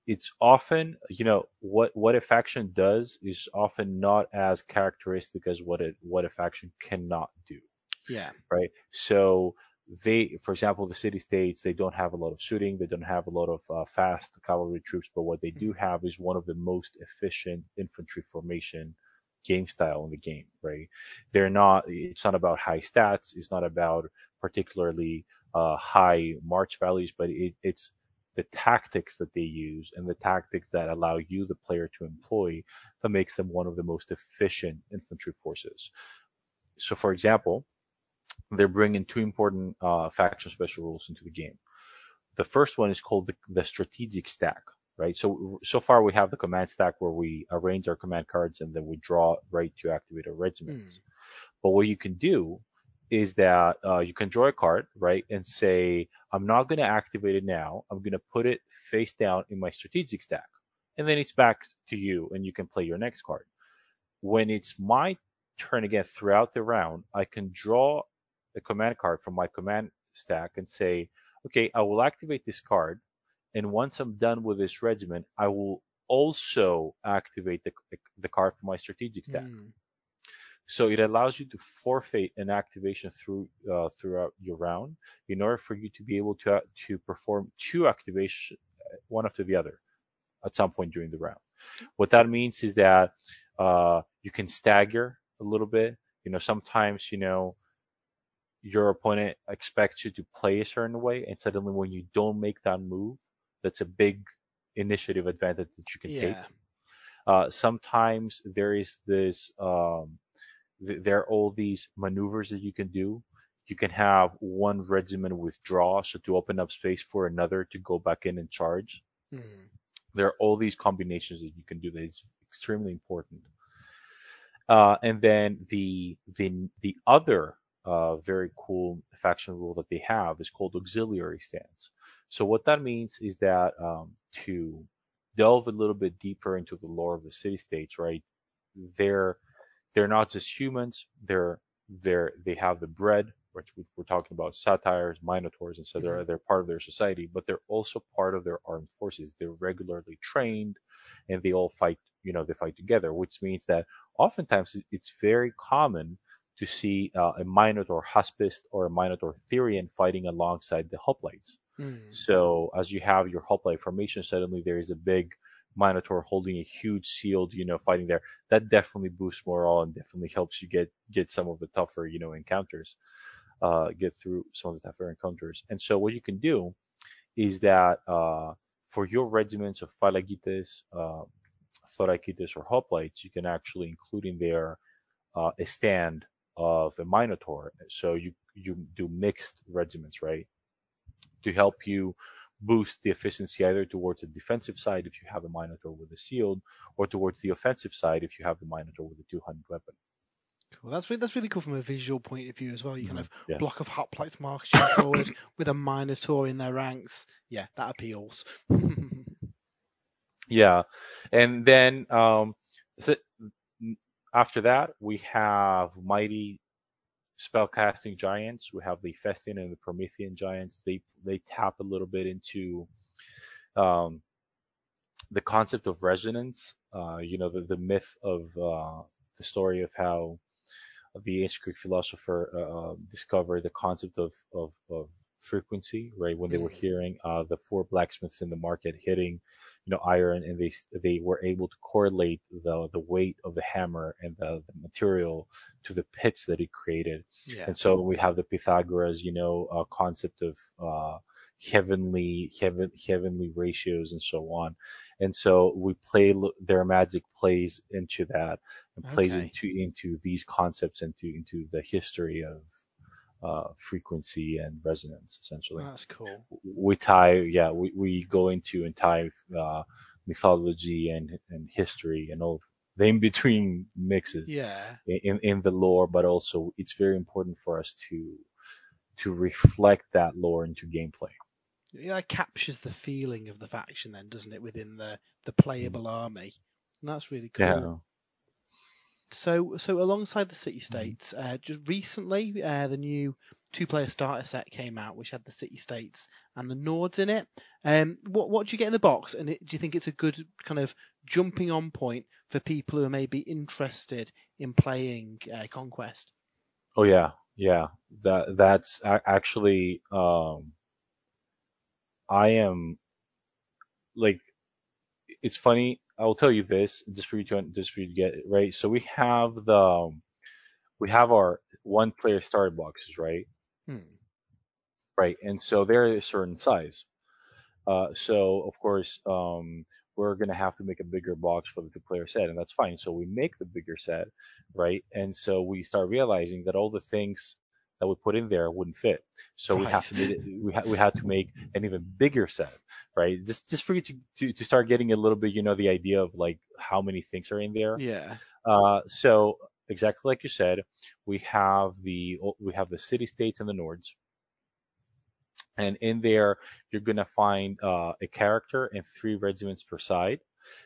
D: it's often, you know, what what a faction does is often not as characteristic as what it what a faction cannot do
B: Yeah.
D: right? So they, for example, the city states, they don't have a lot of shooting, they don't have a lot of uh, fast cavalry troops, but what they do have is one of the most efficient infantry formation game style in the game, right? They're not, it's not about high stats, it's not about particularly uh, high march values, but it, it's the tactics that they use and the tactics that allow you, the player, to employ that makes them one of the most efficient infantry forces. So, for example, they're bringing two important uh, faction special rules into the game. The first one is called the, the strategic stack, right? So so far we have the command stack where we arrange our command cards and then we draw right to activate our regiments. But what you can do is that uh, you can draw a card, right, and say, I'm not going to activate it now. I'm going to put it face down in my strategic stack, and then it's back to you, and you can play your next card. When it's my turn again throughout the round, I can draw a command card from my command stack and say, okay, I will activate this card, and once I'm done with this regiment, I will also activate the, the card from my strategic stack.
B: Mm.
D: So it allows you to forfeit an activation through uh, throughout your round in order for you to be able to to perform two activations, one after the other, at some point during the round. What that means is that uh, you can stagger a little bit. You know, sometimes you know your opponent expects you to play a certain way, and suddenly when you don't make that move, that's a big initiative advantage that you can take.
B: Yeah.
D: Uh, sometimes there is this, um, th- there are all these maneuvers that you can do. You can have one regiment withdraw, so to open up space for another to go back in and charge.
B: Mm.
D: There are all these combinations that you can do that is extremely important. Uh, and then the the the other uh, very cool faction rule that they have is called auxiliary stance. So what that means is that um, to delve a little bit deeper into the lore of the city states, right? They're they're not just humans. They're they're they have the bread, which we- we're talking about satyrs, minotaurs, and so they're they're part of their society, but they're also part of their armed forces. They're regularly trained, and they all fight. You know, they fight together, which means that oftentimes it's very common to see uh, a minotaur haspist or a minotaur thyrean fighting alongside the hoplites.
B: Mm.
D: So as you have your hoplite formation, suddenly there is a big Minotaur holding a huge shield, you know, fighting there. That definitely boosts morale and definitely helps you get get some of the tougher, you know, encounters, uh, get through some of the tougher encounters. And so what you can do is that uh, for your regiments of Phalangites, uh, Thorakites, or hoplites, you can actually include in there uh, a stand of a Minotaur. So you you do mixed regiments, right? to help you boost the efficiency either towards the defensive side if you have a Minotaur with a shield, or towards the offensive side if you have the Minotaur with a two-handed weapon.
B: Cool. That's really, that's really cool from a visual point of view as well. You kind
D: Mhm.
B: of
D: Yeah.
B: block of hoplites marching forward with a minotaur in their ranks. Yeah, that appeals.
D: Yeah, and then um, so After that, we have mighty spellcasting giants. We have the Festian and the Promethean giants. They they tap a little bit into um, the concept of resonance. Uh, you know, the, the myth of uh, the story of how the ancient Greek philosopher uh, uh discovered the concept of, of, of frequency, right? When they were mm. hearing uh, the four blacksmiths in the market hitting, you know, iron, and they they were able to correlate the the weight of the hammer and the, the material to the pits that it created. Yeah. And so we have the Pythagoras, you know, uh, concept of uh, heavenly heaven heavenly ratios and so on. And so we play their magic plays into that and plays okay. into into these concepts into into the history of uh, frequency and resonance essentially.
B: That's cool.
D: We tie, yeah, we, we go into and tie uh, mythology and and history and all the in between mixes.
B: Yeah.
D: In in the lore, but also it's very important for us to to reflect that lore into gameplay.
B: Yeah, it captures the feeling of the faction then, doesn't it, within the the playable mm. army? And that's really cool. Yeah. So, so alongside the city states, uh, just recently, uh, the new two-player starter set came out, which had the city states and the Nords in it. Um, what what do you get in the box? And it, do you think it's a good kind of jumping on point for people who are maybe interested in playing uh, Conquest?
D: Oh yeah, yeah. That that's actually um, I am like it's funny I'll tell you this just for you to just for you to get it right. So we have the um, we have our one player starter boxes, right?
B: Hmm.
D: Right, and so they're a certain size. Uh, so of course, um, we're gonna have to make a bigger box for the two player set, and that's fine. So we make the bigger set, right? And so we start realizing that all the things that we put in there wouldn't fit. So right. we have to make it, we, ha- we had to make an even bigger set, right? Just just for you to, to to start getting a little bit, you know, the idea of like how many things are in there.
B: Yeah.
D: Uh, so exactly like you said, we have the we have the city states and the Nords. And in there, you're gonna find uh, a character and three regiments per side.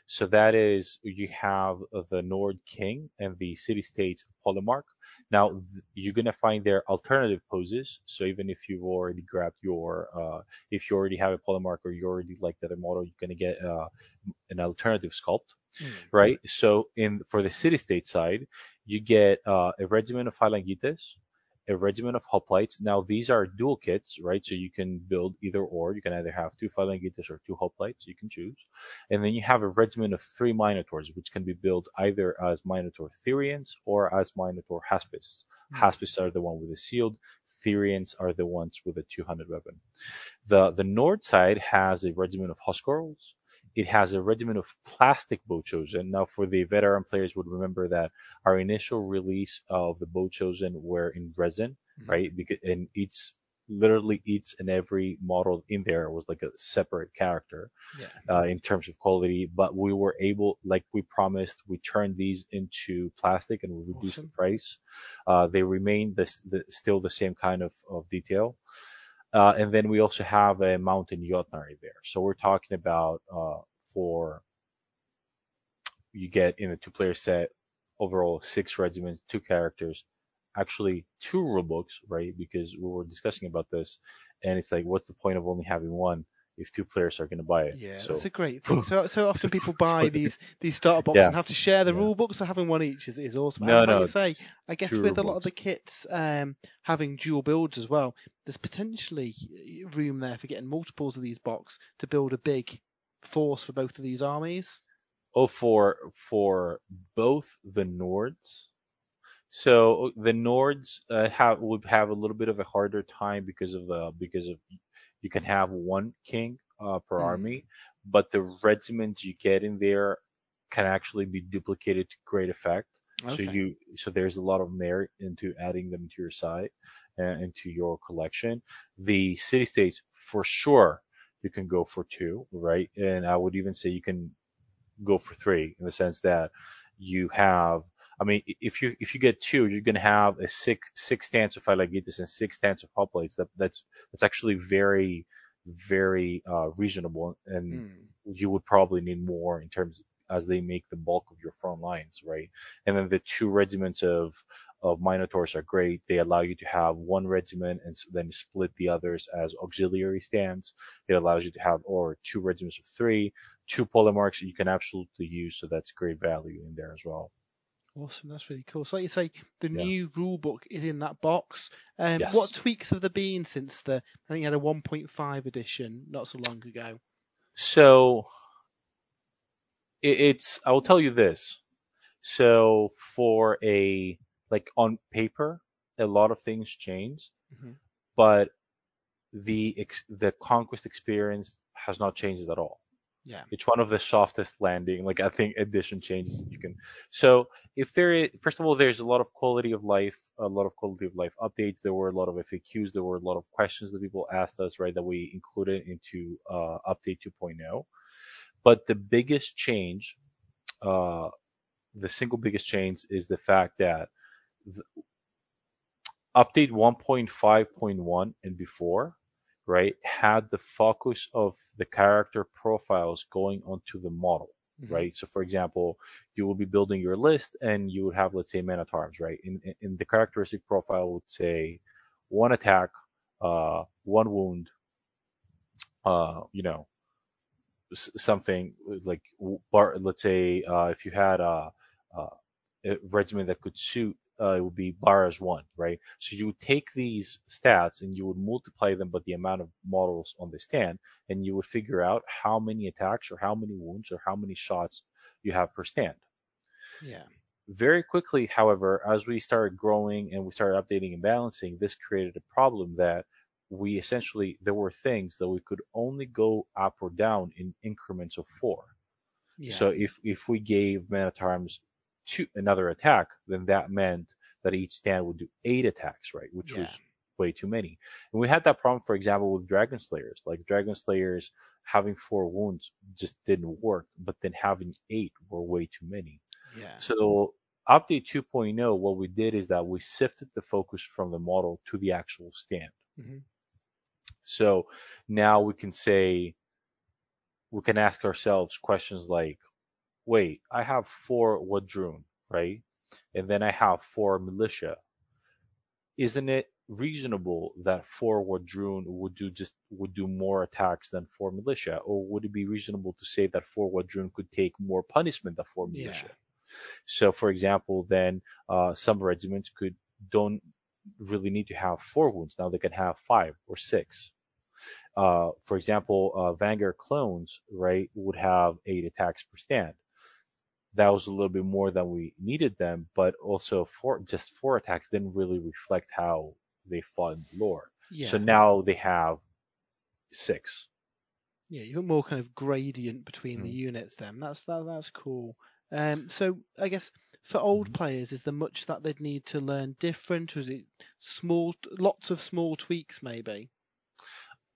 D: So that is, you have the Nord King and the city states Polemarch. Now th- you're gonna find their alternative poses. So even if you've already grabbed your, uh, if you already have a Polemarch or you already like the other model, you're gonna get uh, an alternative sculpt, mm. right? So in for the city state side, you get uh, a regiment of Phalangites, a regiment of hoplites. Now these are dual kits, right? So you can build either or. You can either have two phalangites or two hoplites. You can choose. And then you have a regiment of three minotaurs, which can be built either as minotaur Thyreans or as minotaur Haspists. Mm-hmm. Haspists are the one with the shield. Thyreans are the ones with a 200 weapon. The the Nord side has a regiment of Huscarls, it has a regiment of plastic bow chosen. Now, for the veteran players, would remember that our initial release of the bow chosen were in resin, mm-hmm. right? Because and each literally each and every model in there was like a separate character
B: yeah.
D: uh, in terms of quality. But we were able, like we promised, we turned these into plastic and we reduced awesome. the price. Uh, they remain the, the, still the same kind of, of detail. Uh, and then we also have a mountain Jotnari there. So we're talking about uh, for you get in a two-player set overall six regiments, two characters, actually two rulebooks, right? Because we were discussing about this, and it's like, what's the point of only having one? If two players are going to buy it.
B: Yeah, so. that's a great thing. So so often people buy these these starter boxes yeah. and have to share the yeah. rule book, so having one each is, is awesome.
D: No,
B: and
D: no,
B: like you say, I guess with a lot of the kits um, having dual builds as well, there's potentially room there for getting multiples of these box to build a big force for both of these armies.
D: Oh, for for both the Nords. So the Nords uh, have would have a little bit of a harder time because of the because of you can have one king uh, per mm. army, but the regiments you get in there can actually be duplicated to great effect. Okay. So you so there's a lot of merit into adding them to your site and into your collection. The city states for sure you can go for two, right? And I would even say you can go for three in the sense that you have I mean, if you if you get two, you're gonna have a six six stance of Phalangites and six stance of hoplites. That that's that's actually very very uh, reasonable, and mm. you would probably need more in terms. as they make the bulk of your front lines, right? And then the two regiments of of Minotaurs are great. They allow you to have one regiment and then split the others as auxiliary stands. It allows you to have or two regiments of three, two polemarchs you can absolutely use. So that's great value in there as well.
B: Awesome, that's really cool. So, like you say, the
D: Yeah.
B: new rule book is in that box. Um,
D: Yes.
B: What tweaks have there been since the? I think you had a 1.5 edition not so long ago.
D: So it's I will tell you this. So for a like on paper, a lot of things changed,
B: Mhm.
D: but the the conquest experience has not changed at all.
B: Yeah.
D: It's one of the softest landing, like I think addition changes you can. So if there is, first of all, there's a lot of quality of life, a lot of quality of life updates. There were a lot of FAQs. There were a lot of questions that people asked us, right, that we included into uh, update 2.0. But the biggest change, uh, the single biggest change is the fact that the, update 1.5.1 and before, right, had the focus of the character profiles going onto the model,
B: Mhm.
D: right? So, for example, you will be building your list and you would have, let's say, men at arms, right? In, in, in the characteristic profile would say one attack, uh, one wound, uh, you know, something like bar, let's say, uh, if you had a, a, regiment that could suit, uh, it would be bar as one, right? So you would take these stats and you would multiply them by the amount of models on the stand, and you would figure out how many attacks or how many wounds or how many shots you have per stand.
B: Yeah.
D: Very quickly, however, as we started growing and we started updating and balancing, this created a problem that we essentially there were things that we could only go up or down in increments of four.
B: Yeah.
D: So if if we gave men at arms two another attack, then that meant that each stand would do eight attacks, right? Which
B: Yeah.
D: was way too many. And we had that problem, for example, with Dragon Slayers. Like Dragon Slayers having four wounds just didn't work, but then having eight were way too many.
B: yeah.
D: So update 2.0, what we did is that we sifted the focus from the model to the actual stand.
B: Mhm.
D: So now we can say, we can ask ourselves questions like, wait, I have four W'adrhŭn, right? And then I have four militia. Isn't it reasonable that four W'adrhŭn would do just would do more attacks than four militia, or would it be reasonable to say that four W'adrhŭn could take more punishment than four militia? Yeah. So, for example, then uh, some regiments could don't really need to have four wounds. Now they can have five or six. Uh, for example, uh, Vanguard clones, right, would have eight attacks per stand. That was a little bit more than we needed them, but also four, just four attacks didn't really reflect how they fought in the lore.
B: Yeah.
D: So now they have six.
B: Yeah, you've got more kind of gradient between the
D: Mhm.
B: units then. That's that, that's cool. Um, so I guess for old
D: Mhm.
B: players, is there much that they'd need to learn different? Was it small, lots of small tweaks maybe?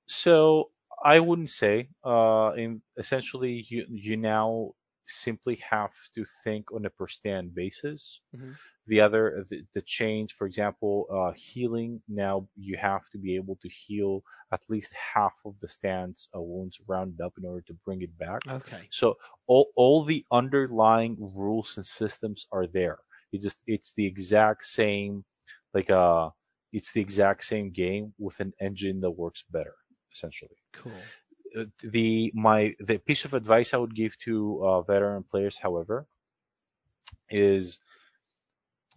D: So I wouldn't say. Uh, in essentially, you you now simply have to think on a per stand basis.
B: Mhm.
D: The other, the, the change, for example, uh, healing. Now you have to be able to heal at least half of the stand's uh, wounds rounded up in order to bring it back.
B: Okay.
D: So all, all the underlying rules and systems are there. It just it's the exact same like uh it's the exact same game with an engine that works better essentially.
B: Cool.
D: The my the piece of advice I would give to uh, veteran players, however, is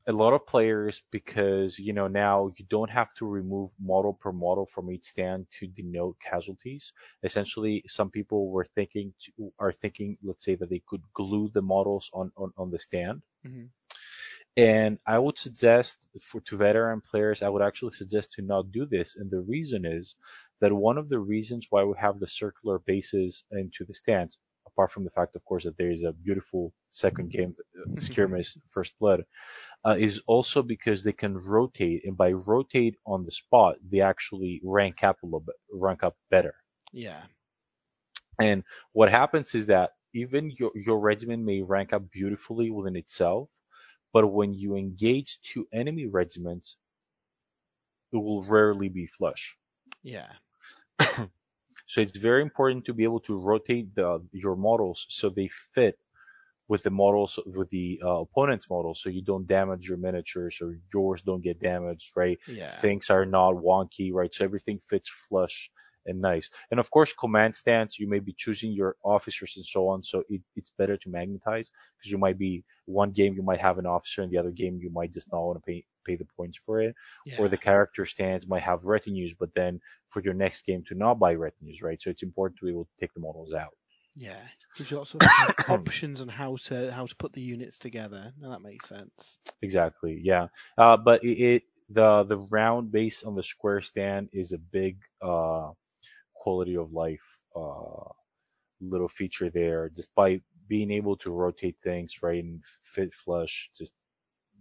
D: a lot of players because you know now you don't have to remove model per model from each stand to denote casualties. Essentially, some people were thinking to, are thinking, let's say that they could glue the models on on, on the stand.
B: Mhm.
D: And I would suggest for to veteran players, I would actually suggest to not do this. And the reason is that one of the reasons why we have the circular bases into the stands, apart from the fact, of course, that there is a beautiful second game, uh, Skirmish First Blood, uh, is also because they can rotate, and by rotate on the spot, they actually rank up a little bit, rank up better.
B: Yeah.
D: And what happens is that even your, your regiment may rank up beautifully within itself, but when you engage two enemy regiments, it will rarely be flush.
B: Yeah.
D: So it's very important to be able to rotate the, your models so they fit with the models with the uh, opponent's models, so you don't damage your miniatures or yours don't get damaged, right?
B: Yeah.
D: Things are not wonky, right? So everything fits flush and nice. And of course, command stance, you may be choosing your officers and so on. So it, it's better to magnetize because you might be one game you might have an officer and the other game you might just not want to pay pay the points for it.
B: yeah.
D: Or the character stands might have retinues, but then for your next game to not buy retinues, right? So it's important to be able to take the models out.
B: Yeah, gives you lots of options on how to how to put the units together. No, that makes sense.
D: Exactly. Yeah. Uh, but it, it the the round based on the square stand is a big uh quality of life uh little feature there. Despite being able to rotate things right and fit flush, just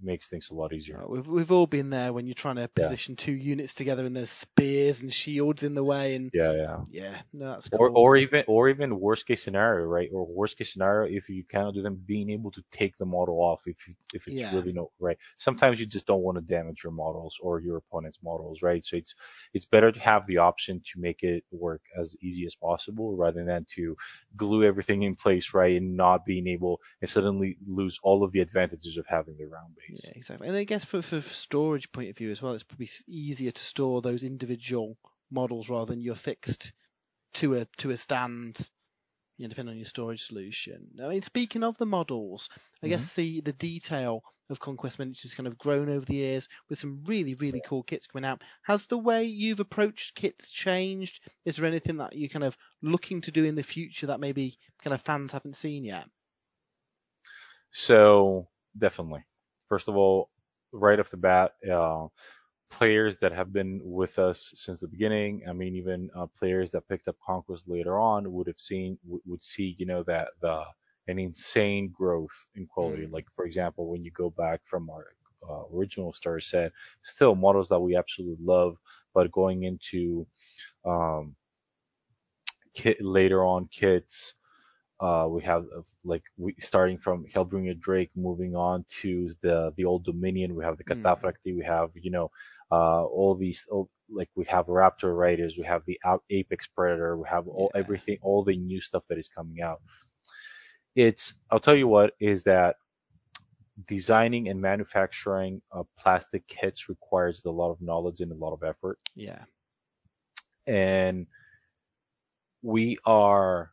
D: makes things a lot easier.
B: We've we've all been there when you're trying to position two units together and there's spears and shields in the way and
D: Yeah, yeah.
B: yeah, no, that's
D: Or,
B: cool.
D: or even or even worst case scenario, right? Or worst case scenario, if you cannot do them, being able to take the model off if you, if it's
B: Yeah.
D: really not right. Sometimes you just don't want to damage your models or your opponent's models, right? So it's it's better to have the option to make it work as easy as possible rather than to glue everything in place, right, and not being able and suddenly lose all of the advantages of having the round base.
B: Yeah, exactly. And I guess for, for for storage point of view as well, it's probably easier to store those individual models rather than you're fixed to a to a stand, you know, depending on your storage solution. I mean, speaking of the models, I guess mm-hmm. the the detail of Conquest Miniatures has kind of grown over the years with some really really cool kits coming out. Has the way you've approached kits changed? Is there anything that you're kind of looking to do in the future that maybe kind of fans haven't seen yet?
D: So definitely. First of all, right off the bat, uh, players that have been with us since the beginning. I mean, even uh, players that picked up Conquest later on would have seen would, see, you know, that the an insane growth in quality. Like for example, when you go back from our uh, original star set, still models that we absolutely love, but going into um, kit later on kits. Uh, we have uh, like we starting from Hellbringer Drake, moving on to the the Old Dominion. We have the
B: Mm.
D: We have you know uh, all these all, like we have Raptor Riders. We have the Apex Predator. We have all
B: Yeah.
D: everything, all the new stuff that is coming out. It's I'll tell you what is that designing and manufacturing uh, plastic kits requires a lot of knowledge and a lot of effort
B: Yeah.
D: and we are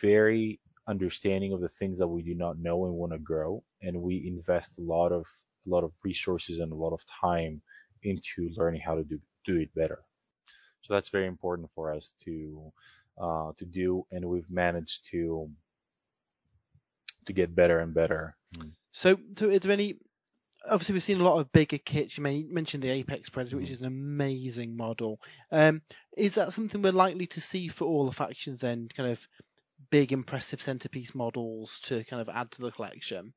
D: very understanding of the things that we do not know and want to grow and we invest a lot of a lot of resources and a lot of time into learning how to do do it better so that's very important for us to uh, to do and we've managed to to get better and better
B: So, so is there any? Obviously, we've seen a lot of bigger kits. You may mention the Apex Predator, which
D: Mhm.
B: is an amazing model. Um, is that something we're likely to see for all the factions? Then, kind of big, impressive centerpiece models to kind of add to the collection.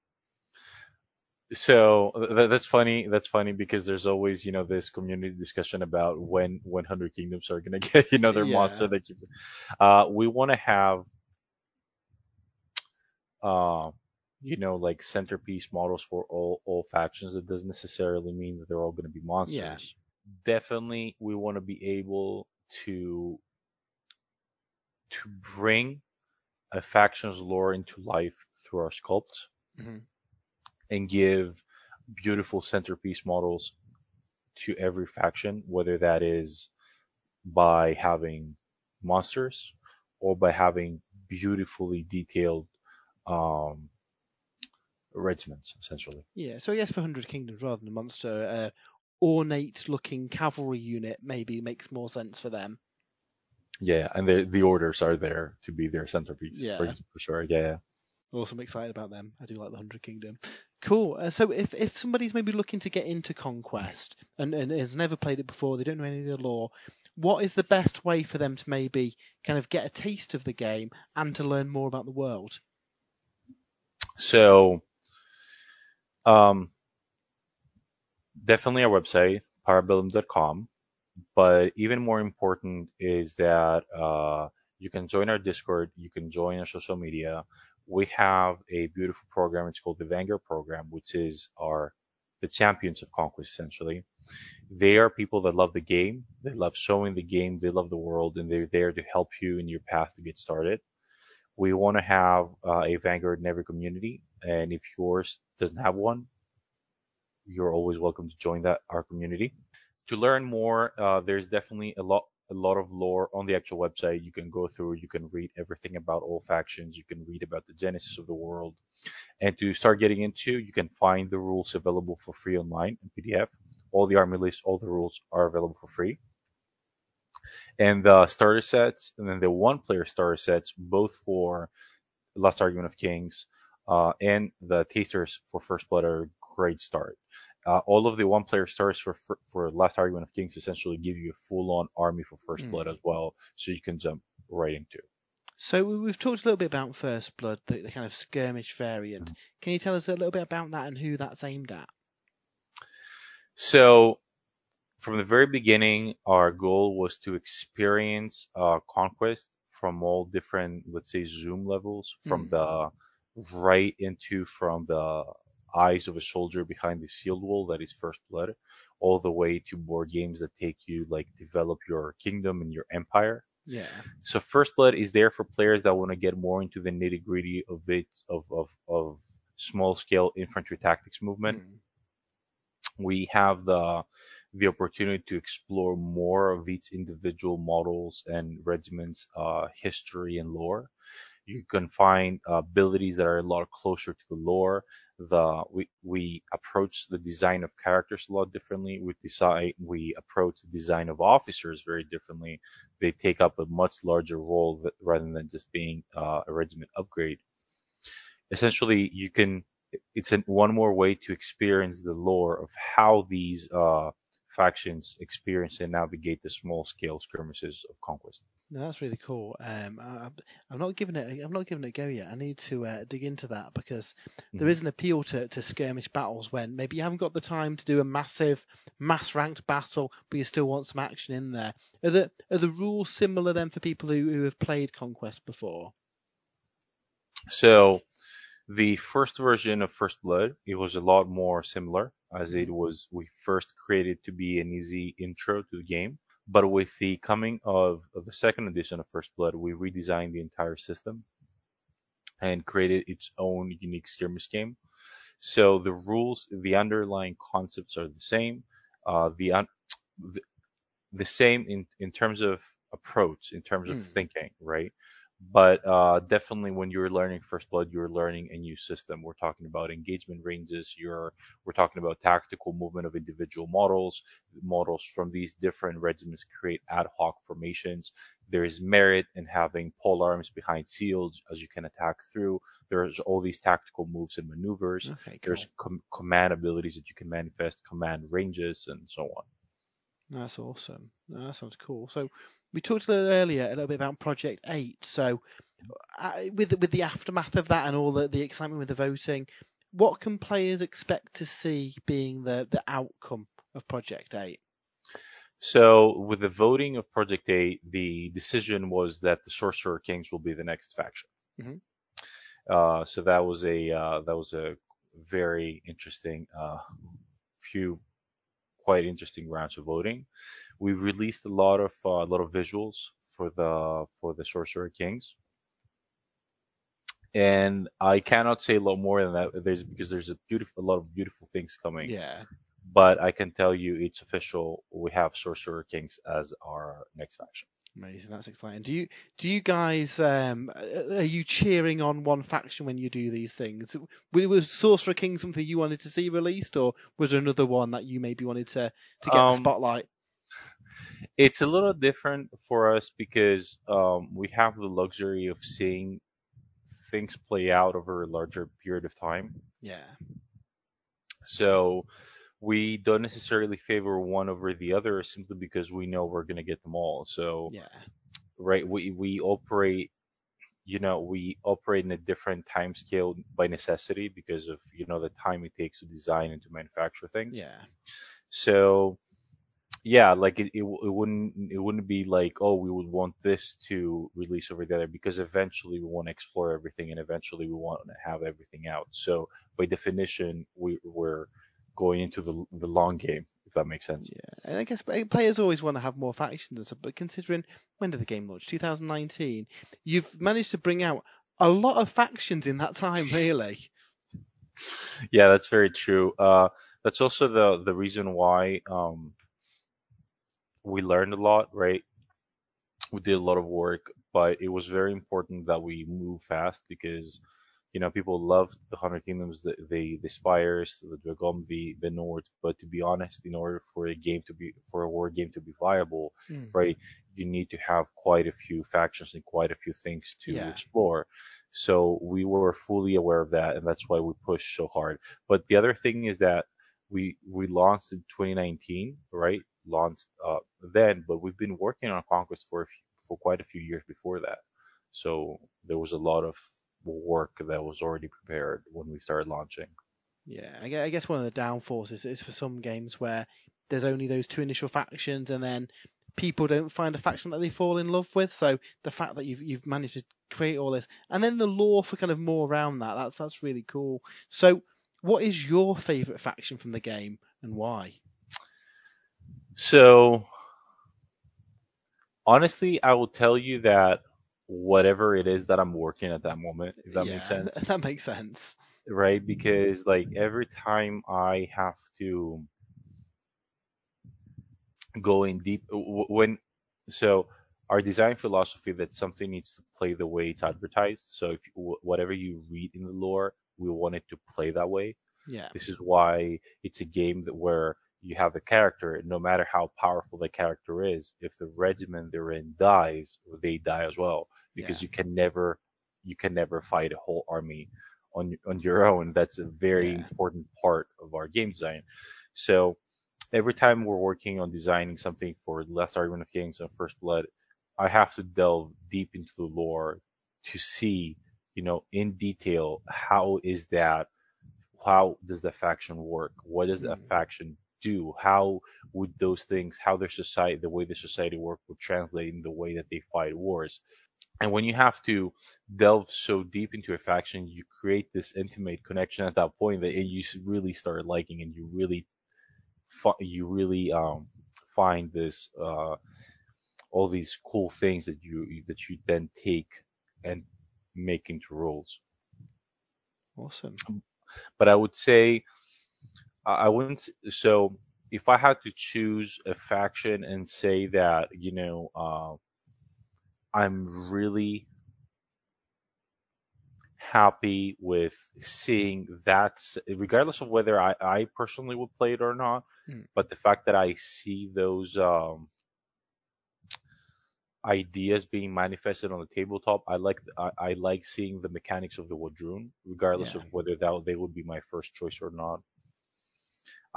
D: So th- that's funny. That's funny because there's always, you know, this community discussion about when when Hundred Kingdoms are gonna get, you know, their
B: Yeah.
D: monster that keeps. Uh, we want to have, uh, you know, like centerpiece models for all all factions. It doesn't necessarily mean that they're all gonna be monsters. Definitely, we want to be able to to bring a faction's lore into life through our sculpts
B: Mhm.
D: and give beautiful centerpiece models to every faction, whether that is by having monsters or by having beautifully detailed um, regiments, essentially.
B: Yeah. So, yes, for Hundred Kingdoms rather than a monster, uh, ornate-looking cavalry unit maybe makes more sense for them.
D: Yeah, and the the orders are there to be their centerpiece,
B: Yeah.
D: for, for sure. Yeah, yeah.
B: Awesome, excited about them. I do like the Hundred Kingdom. Cool. Uh, so if, if somebody's maybe looking to get into Conquest and, and has never played it before, they don't know any of the lore, what is the best way for them to maybe kind of get a taste of the game and to learn more about the world?
D: So, um, definitely our website, parabellum.com. But even more important is that uh, you can join our Discord, you can join our social media. We have a beautiful program. It's called the Vanguard program, which is our the champions of conquest essentially. They are people that love the game, they love showing the game, they love the world, and they're there to help you in your path to get started. We want to have uh, a Vanguard in every community, and if yours doesn't have one, you're always welcome to join that our community. To learn more, uh, there's definitely a lot a lot of lore on the actual website. You can go through, you can read everything about all factions, you can read about the genesis of the world. And to start getting into, you can find the rules available for free online in PDF. All the army lists, all the rules are available for free. And the starter sets, and then the one player starter sets, both for Last Argument of Kings uh, and the tasters for First Blood are a great start. Uh, all of the one player stars for, for, for Last Argument of Kings essentially give you a full on army for First
B: Mm.
D: Blood as well, so you can jump right into.
B: So we- we've talked a little bit about First Blood, the, the kind of skirmish variant. Can you tell us a little bit about that and who that's aimed at?
D: So, from the very beginning, our goal was to experience uh, conquest from all different, let's say, zoom levels, from
B: Mm.
D: the right into from the eyes of a soldier behind the shield wall that is First Blood, all the way to board games that take you like develop your kingdom and your empire.
B: Yeah.
D: So First Blood is there for players that want to get more into the nitty gritty of it of of of small scale infantry tactics movement
B: Mm.
D: we have the the opportunity to explore more of each individual models and regiments uh, history and lore. You can find abilities that are a lot closer to the lore. The we we approach the design of characters a lot differently. We decide we approach the design of officers very differently. They take up a much larger role that, rather than just being uh, a regiment upgrade. Essentially you can it's an, one more way to experience the lore of how these uh, factions experience and navigate the small scale skirmishes of conquest.
B: No, that's really cool. Um, I, I'm not giving it. I'm not giving it a go yet. I need to uh, dig into that because there
D: Mhm.
B: is an appeal to, to skirmish battles when maybe you haven't got the time to do a massive, mass ranked battle, but you still want some action in there. Are the are the rules similar then for people who, who have played Conquest before?
D: So the first version of First Blood, it was a lot more similar as it was we first created to be an easy intro to the game. But with the coming of, of the second edition of First Blood, we redesigned the entire system and created its own unique skirmish game. So the rules, the underlying concepts are the same. Uh, the, un- the the same in in terms of approach, in terms of
B: Hmm.
D: thinking, right? But uh, definitely, when you're learning First Blood, you're learning a new system. We're talking about engagement ranges. You're we're talking about tactical movement of individual models. Models from these different regiments create ad hoc formations. There is merit in having pole arms behind shields as you can attack through. There's all these tactical moves and maneuvers.
B: Okay, cool.
D: There's com- command abilities that you can manifest, command ranges, and so on.
B: That's awesome. That sounds cool. So we talked a little earlier a little bit about Project Eight. So uh, with the, with the aftermath of that and all the, the excitement with the voting, what can players expect to see being the, the outcome of Project Eight?
D: So with the voting of Project Eight, the decision was that the Sorcerer Kings will be the next faction.
B: Mhm.
D: Uh, so that was a uh, that was a very interesting uh, few quite interesting rounds of voting. We released a lot of uh, a lot of visuals for the for the Sorcerer Kings. And I cannot say a lot more than that. There's because there's a beautiful, a lot of beautiful things coming
B: Yeah.
D: but I can tell you it's official. We have Sorcerer Kings as our next faction.
B: Amazing. That's exciting. Do you do you guys um are you cheering on one faction when you do these things? Was Sorcerer King something you wanted to see released, or was there another one that you maybe wanted to to get the
D: Um,
B: spotlight?
D: It's a little different for us because um, we have the luxury of seeing things play out over a larger period of time.
B: Yeah.
D: So we don't necessarily favor one over the other simply because we know we're going to get them all. So
B: Yeah.
D: right, we we operate. You know, we operate in a different time scale by necessity because of you know the time it takes to design and to manufacture things.
B: Yeah.
D: So yeah, like it, it, it wouldn't it wouldn't be like oh we would want this to release over the other because eventually we want to explore everything and eventually we want to have everything out. So by definition we we're going into the the long game if that makes sense.
B: Yeah, and I guess players always want to have more factions and stuff, but considering when did the game launch? 2019. You've managed to bring out a lot of factions in that time, really.
D: Yeah, that's very true. Uh, that's also the the reason why um, we learned a lot, right? We did a lot of work, but it was very important that we move fast because you know people loved the Hundred Kingdoms, the the, the Spires, the Dweghom, the the Nords. But to be honest, in order for a game to be for a war game to be viable,
B: Mm.
D: right, you need to have quite a few factions and quite a few things to
B: Yeah.
D: explore. So we were fully aware of that, and that's why we pushed so hard. But the other thing is that we we launched in 2019, right? Launched uh, then, but we've been working on Conquest for few, for quite a few years before that. So there was a lot of work that was already prepared when we started launching.
B: Yeah, I I guess one of the downfalls is, is for some games where there's only those two initial factions, and then people don't find a faction that they fall in love with. So the fact that you've you've managed to create all this, and then the lore for kind of more around that, that's that's really cool. So, what is your favourite faction from the game, and why?
D: So honestly, I will tell you that whatever it is that I'm working at that moment, if that
B: yeah,
D: makes sense,
B: That makes sense.
D: right? Because like every time I have to go in deep when so our design philosophy that something needs to play the way it's advertised. So if whatever you read in the lore, we want it to play that way.
B: Yeah,
D: This is why it's a game that where you have a character, no matter how powerful the character is, if the regiment they're in dies, they die as well. Because
B: Yeah.
D: you can never you can never fight a whole army on on your own. That's a very
B: Yeah.
D: important part of our game design. So every time we're working on designing something for Last Argument of Kings and First Blood, I have to delve deep into the lore to see, you know, in detail how is that how does the faction work? What does that
B: Mm.
D: faction do? How would those things, how their society, the way the society work, would translate in the way that they fight wars? And when you have to delve so deep into a faction, you create this intimate connection at that point that you really start liking, and you really, you really um, find this uh, all these cool things that you that you then take and make into rules
B: awesome.
D: but I would say I wouldn't. So if I had to choose a faction and say that, you know, uh, I'm really happy with seeing that, regardless of whether I, I personally would play it or not,
B: Mm.
D: but the fact that I see those um, ideas being manifested on the tabletop, I like I, I like seeing the mechanics of the W'adrhŭn, regardless
B: Yeah.
D: of whether that they would be my first choice or not.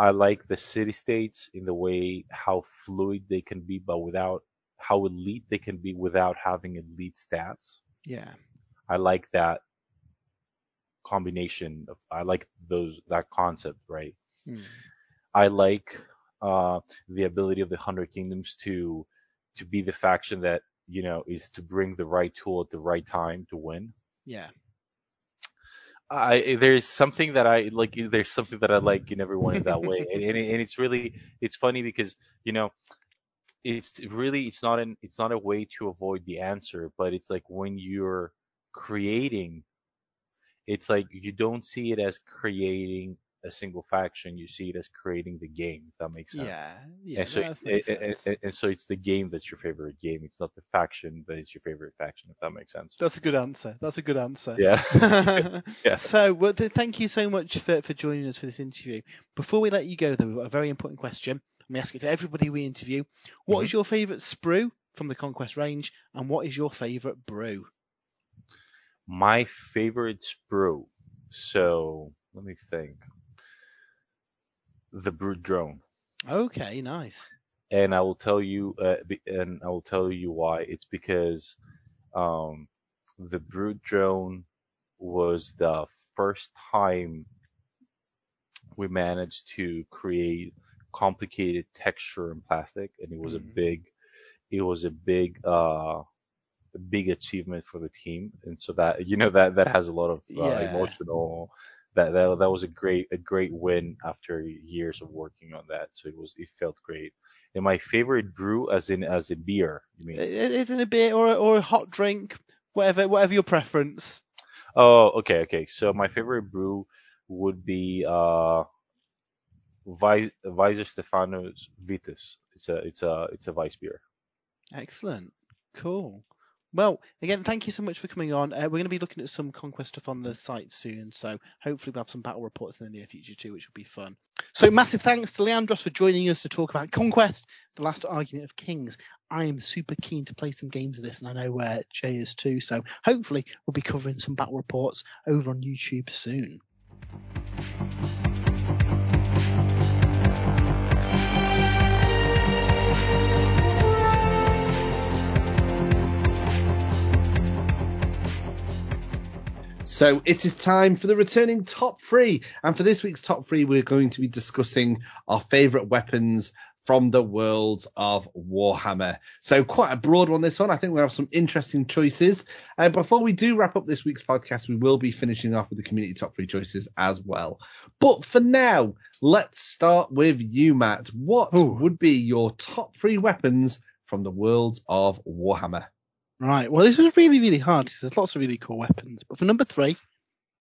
D: I like the city states in the way how fluid they can be, but without how elite they can be without having elite stats.
B: Yeah,
D: I like that combination of I like those that concept, right?
B: Mm.
D: I like uh, the ability of the Hundred Kingdoms to to be the faction that you know is to bring the right tool at the right time to win.
B: yeah,
D: I there's something that I like. There's something that I like in everyone in that way, and, and, and it's really it's funny because you know it's really it's not an it's not a way to avoid the answer, but it's like when you're creating, it's like you don't see it as creating a single faction, you see it as creating the game. If that makes sense.
B: yeah, yeah.
D: And so,
B: that makes
D: and- and-
B: sense.
D: and- and so it's the game that's your favorite game. It's not the faction that is your favorite faction. If that makes sense.
B: That's a good answer. That's a good answer.
D: Yeah. Yeah.
B: So, well, th- thank you so much for, for joining us for this interview. Before we let you go, though, we've got a very important question. And we ask it to everybody we interview. What is
D: Mm-hmm.
B: your favourite sprue from the Conquest range, and what is your favourite brew?
D: My favorite sprue. So let me think. The Brood Drone,
B: Okay, nice.
D: and I will tell you, uh, and I will tell you why. It's because um, the Brood Drone was the first time we managed to create complicated texture in plastic, and it was a
B: Mhm.
D: big, it was a big, uh, a big achievement for the team, and so that you know that that has a lot of uh,
B: Yeah.
D: emotional. That, that that was a great a great win after years of working on that. So it was it felt great. And my favorite brew, as in as a beer, you mean?
B: Is it a beer or a, or a hot drink? Whatever, whatever your preference.
D: Oh, okay, okay. So my favorite brew would be uh, Weihenstephaner Vitus. It's a it's a it's a Weiss beer.
B: Excellent. Cool. Well, again, thank you so much for coming on. Uh, we're going to be looking at some conquest stuff on the site soon, so hopefully we'll have some battle reports in the near future too, which will be fun. So massive thanks to Leandros for joining us to talk about Conquest, the last argument of kings. I am super keen to play some games of this, and I know where Jay is too. So hopefully we'll be covering some battle reports over on YouTube soon.
A: So it is time for the returning top three. And for this week's top three, we're going to be discussing our favourite weapons from the world of Warhammer. So quite a broad one, this one. I think we'll have some interesting choices. Uh, before we do wrap up this week's podcast, we will be finishing off with the community top three choices as well. But for now, let's start with you, Matt. What
B: Ooh.
A: would be your top three weapons from the world of Warhammer?
B: Right. Well, this was really, really hard because there's lots of really cool weapons. But for number three,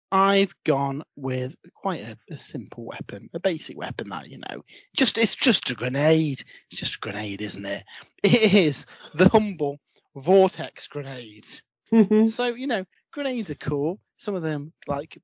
B: I've gone with quite a, a simple weapon, a basic weapon that you know, just it's just a grenade. It's just a grenade, isn't it? It is the humble vortex grenade. Mm-hmm. So you know, grenades are cool. Some of them like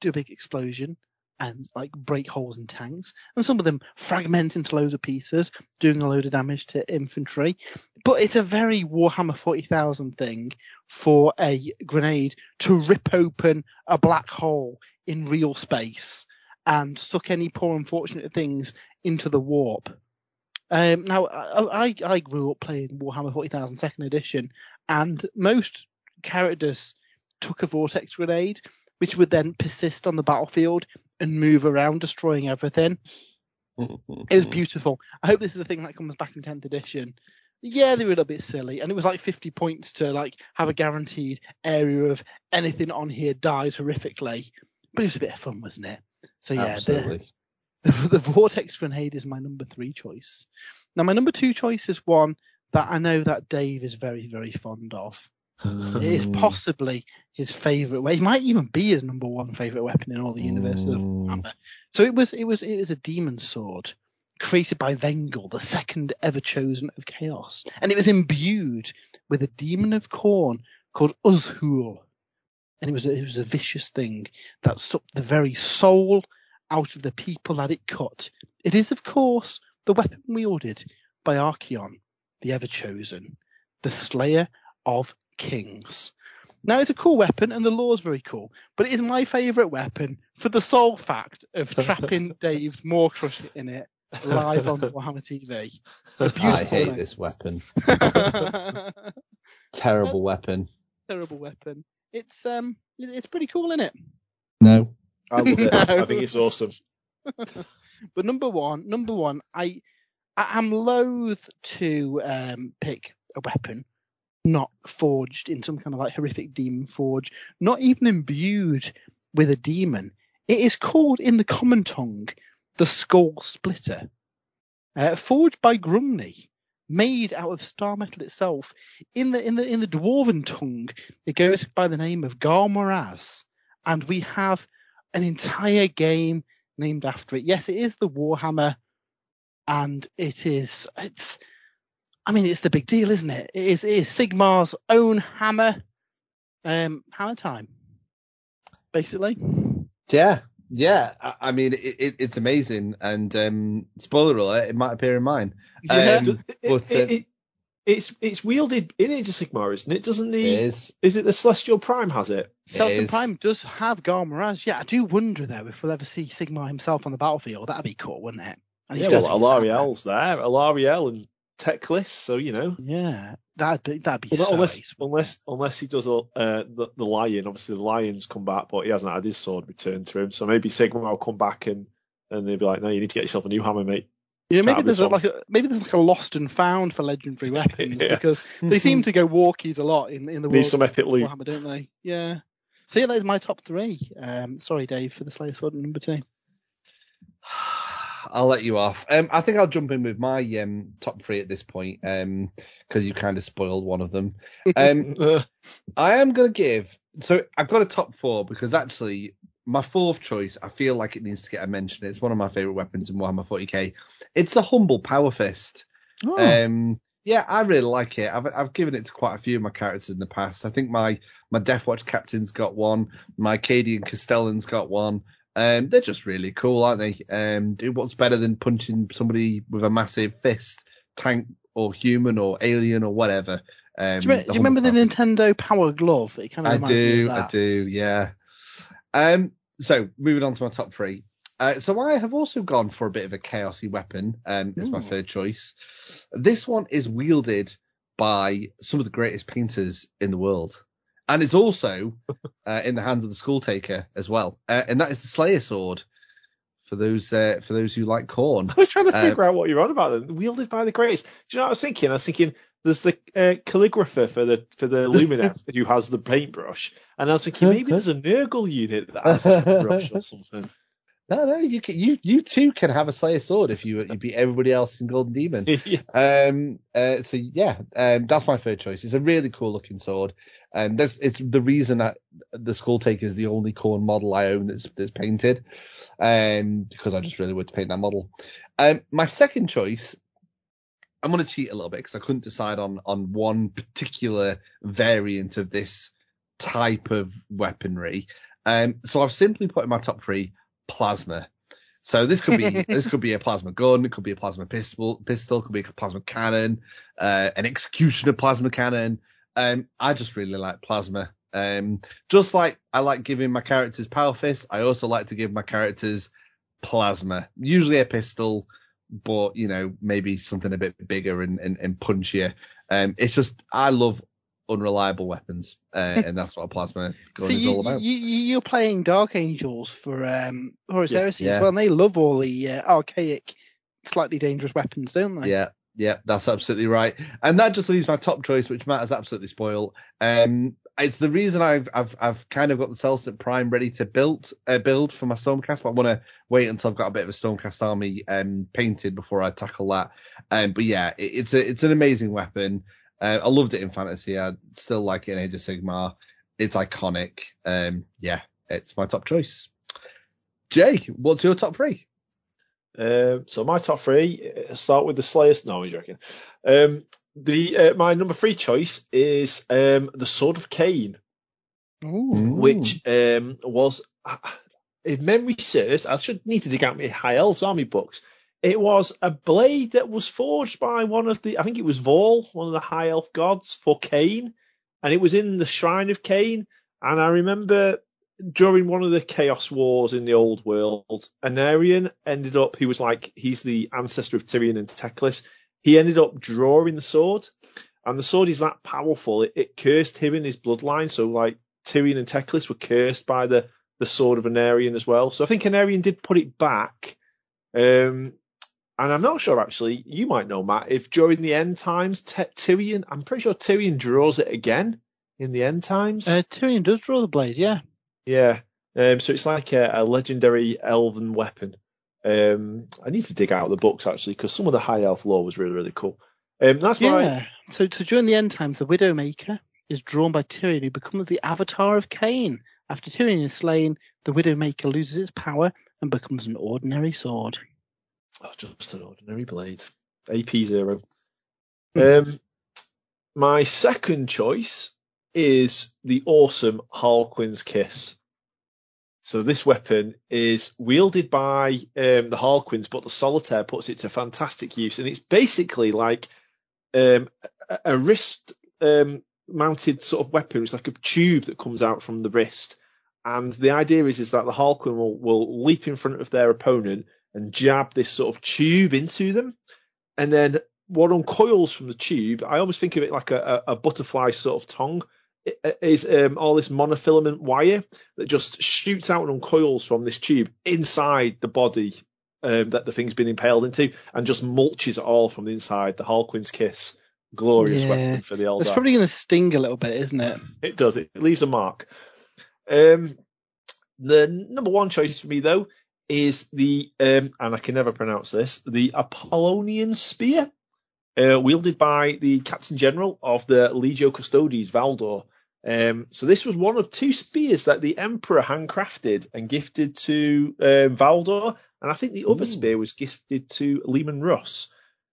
B: do a big explosion and like break holes in tanks, and some of them fragment into loads of pieces, doing a load of damage to infantry. But it's a very Warhammer 40,000 thing for a grenade to rip open a black hole in real space and suck any poor unfortunate things into the warp. Um, now, I, I grew up playing Warhammer 40,000 Second Edition, and most characters took a vortex grenade, which would then persist on the battlefield and move around, destroying everything. Mm-hmm. It was beautiful. I hope this is a thing that comes back in 10th edition. Yeah, they were a little bit silly, and it was like 50 points to like have a guaranteed area of anything on here dies horrifically. But it was a bit of fun, wasn't it? So yeah, the, the, the vortex grenade is my number three choice. Now my number two choice is one that I know that Dave is very very fond of. It is
A: Mm.
B: possibly his favorite. Well, it might even be his number one favorite weapon in all the universe of
A: Mm.
B: So it was it was it was a demon sword created by Vengel, the second ever chosen of Chaos, and it was imbued with a demon of Khorne called U'zuhl, and it was a, it was a vicious thing that sucked the very soul out of the people that it cut. It is, of course, the weapon wielded by Archaon, the ever chosen, the slayer of kings. Now it's a cool weapon and the lore's very cool, but it is my favourite weapon for the sole fact of trapping Dave's Maw Crush in it live on Warhammer TV.
A: I hate
B: moment.
A: this weapon.
B: Terrible weapon.
A: Terrible weapon.
B: weapon. It's um, it's pretty cool, isn't it?
A: No.
C: I love it. I think it's awesome.
B: But number one, number one, I I am loath to um pick a weapon not forged in some kind of like horrific demon forge, not even imbued with a demon. It is called in the common tongue the Skull Splitter, uh, forged by Grungni, made out of star metal itself. In the in the in the dwarven tongue, it goes by the name of Ghal Maraz, and we have an entire game named after it. Yes, it is the Warhammer, and it is it's. I mean, it's the big deal, isn't it? It is, it is Sigmar's own hammer, um, hammer time, basically.
A: Yeah. Yeah. I, I mean, it, it, it's amazing. And um, spoiler alert, it might appear in mine.
B: Yeah.
A: Um, but
C: it-
A: uh,
C: it- it's it's wielded in Age of Sigmar, isn't it? Doesn't the
A: it is.
C: is it the Celestial Prime has it?
B: Celestial. Prime does have Gar Ghal Maraz. Yeah, I do wonder though if we'll ever see Sigmar himself on the battlefield. That'd be cool, wouldn't it? And
C: Yeah, well,
B: his hammer.
C: Alarielle's there, Alarielle and Teclis, so you know.
B: Yeah, that'd be that'd be
C: Well, unless unless unless he does uh, the the lion, obviously the lion's come back, but he hasn't had his sword returned to him. So maybe Sigmar will come back and and they'll be like, no, you need to get yourself a new hammer, mate.
B: You know, maybe there's a, like a, maybe there's like a lost and found for legendary weapons
C: Yeah.
B: because they seem to go walkies a lot in in the
C: Need
B: world
C: some epic loot.
B: Warhammer, don't they? Yeah. So yeah, that is my top three. Um, sorry, Dave, for the Slayer Sword number two.
A: I'll let you off. Um, I think I'll jump in with my um, top three at this point because you kind of spoiled one of them. Um, I am going to give. So I've got a top four because actually my fourth choice, I feel like it needs to get a mention. It's one of my favorite weapons in Warhammer 40k. It's a humble power fist.
B: Oh.
A: Um, yeah, I really like it. I've I've given it to quite a few of my characters in the past. I think my my Deathwatch captain's got one. My Cadian Castellan's got one. Um, they're just really cool, aren't they? Um, do what's better than punching somebody with a massive fist, tank or human or alien or whatever. Um,
B: do you, re- do you remember the Nintendo Power Glove? It kind of
A: I do, I do, yeah. Um, so moving on to my top three. Uh, so I have also gone for a bit of a chaosy weapon. Um, it's my third choice. This one is wielded by some of the greatest painters in the world, and it's also uh, in the hands of the Skulltaker as well. Uh, and that is the Slayer sword. For those uh, for those who like Khorne.
C: I was trying to
A: Uh,
C: figure out what you're on about. Then. Wielded by the greatest. Do you know what I was thinking? I was thinking there's the uh, calligrapher for the for the Lumineth who has the paintbrush, and I was thinking maybe there's a Nurgle unit that has a brush or something.
A: No, no, you can, you you too can have a Slayer sword if you you beat everybody else in Golden Demon.
C: yeah.
A: Um, uh, so yeah, um, that's my third choice. It's a really cool looking sword, and that's it's the reason that the Skull Taker is the only Khorne model I own that's that's painted, um, because I just really wanted to paint that model. Um, my second choice, I'm gonna cheat a little bit because I couldn't decide on on one particular variant of this type of weaponry. Um, so I've simply put in my top three plasma. So this could be this could be a plasma gun, it could be a plasma pistol, pistol, could be a plasma cannon, uh, an executioner plasma cannon. Um, I just really like plasma. Um, just like I like giving my characters power fists, I also like to give my characters plasma. Usually a pistol, but you know maybe something a bit bigger and and, and punchier. Um, it's just I love unreliable weapons, uh, and that's what a plasma gun
B: So
A: is
B: you,
A: all about.
B: you, you're playing Dark Angels for um, Horus
C: Yeah,
B: Heresy
A: yeah.
B: as well, and they love all the uh, archaic, slightly dangerous weapons, don't they?
A: Yeah, yeah, that's absolutely right. And that just leaves my top choice, which Matt has absolutely spoiled. Um, it's the reason I've I've I've kind of got the Celestant Prime ready to build uh, build for my Stormcast, but I want to wait until I've got a bit of a Stormcast army um painted before I tackle that. Um, but yeah, it, it's a it's an amazing weapon. Uh, I loved it in fantasy. I still like it in Age of Sigmar. It's iconic. Um, yeah, it's my top choice. Jay, what's your top three?
C: Um, so my top three uh, start with the Slayers. No, I'm joking. Um, the uh, my number three choice is um, the Sword of Khaine,
B: Ooh.
C: Which um, was, uh, if memory serves, I should need to dig out my High Elves army books. It was a blade that was forged by one of the, I think it was Vaul, one of the High Elf gods for Khaine, and it was in the Shrine of Khaine. And I remember during one of the Chaos Wars in the Old World, Aenarion ended up, he was like, he's the ancestor of Tyrion and Teclis. He ended up drawing the sword, and the sword is that powerful. It, it cursed him and his bloodline. So like Tyrion and Teclis were cursed by the the sword of Aenarion as well. So I think Aenarion did put it back. Um, and I'm not sure actually. You might know Matt if during the end times T- Tyrion, I'm pretty sure Tyrion draws it again in the end times.
B: Uh, Tyrion does draw the blade, yeah.
C: Yeah. Um, so it's like a, a legendary elven weapon. Um, I need to dig out the books actually because some of the high elf lore was really really cool. Um, that's why.
B: Yeah. So, so during the end times, the Widowmaker is drawn by Tyrion, who becomes the avatar of Khaine. After Tyrion is slain, the Widowmaker loses its power and becomes an ordinary sword.
C: Oh, just an ordinary blade. AP zero. um, my second choice is the awesome Harlequin's Kiss. So this weapon is wielded by um, the Harlequins, but the Solitaire puts it to fantastic use, and it's basically like um, a, a wrist um, mounted sort of weapon. It's like a tube that comes out from the wrist, and the idea is is that the Harlequin will, will leap in front of their opponent and jab this sort of tube into them, and then what uncoils from the tube, I almost think of it like a, a, butterfly sort of tongue, is um, all this monofilament wire that just shoots out and uncoils from this tube inside the body um, that the thing's been impaled into and just mulches it all from the inside. The Harlequin's kiss. Glorious
B: Yeah.
C: weapon for the old
B: It's probably going to sting a little bit, isn't it?
C: it does. It leaves a mark. Um, the number one choice for me though is the um, and I can never pronounce this the Apollonian spear, uh, wielded by the Captain General of the Legio Custodes, Valdor. Um, so this was one of two spears that the Emperor handcrafted and gifted to um, Valdor, and I think the other
A: Ooh.
C: spear was gifted to Leman Russ.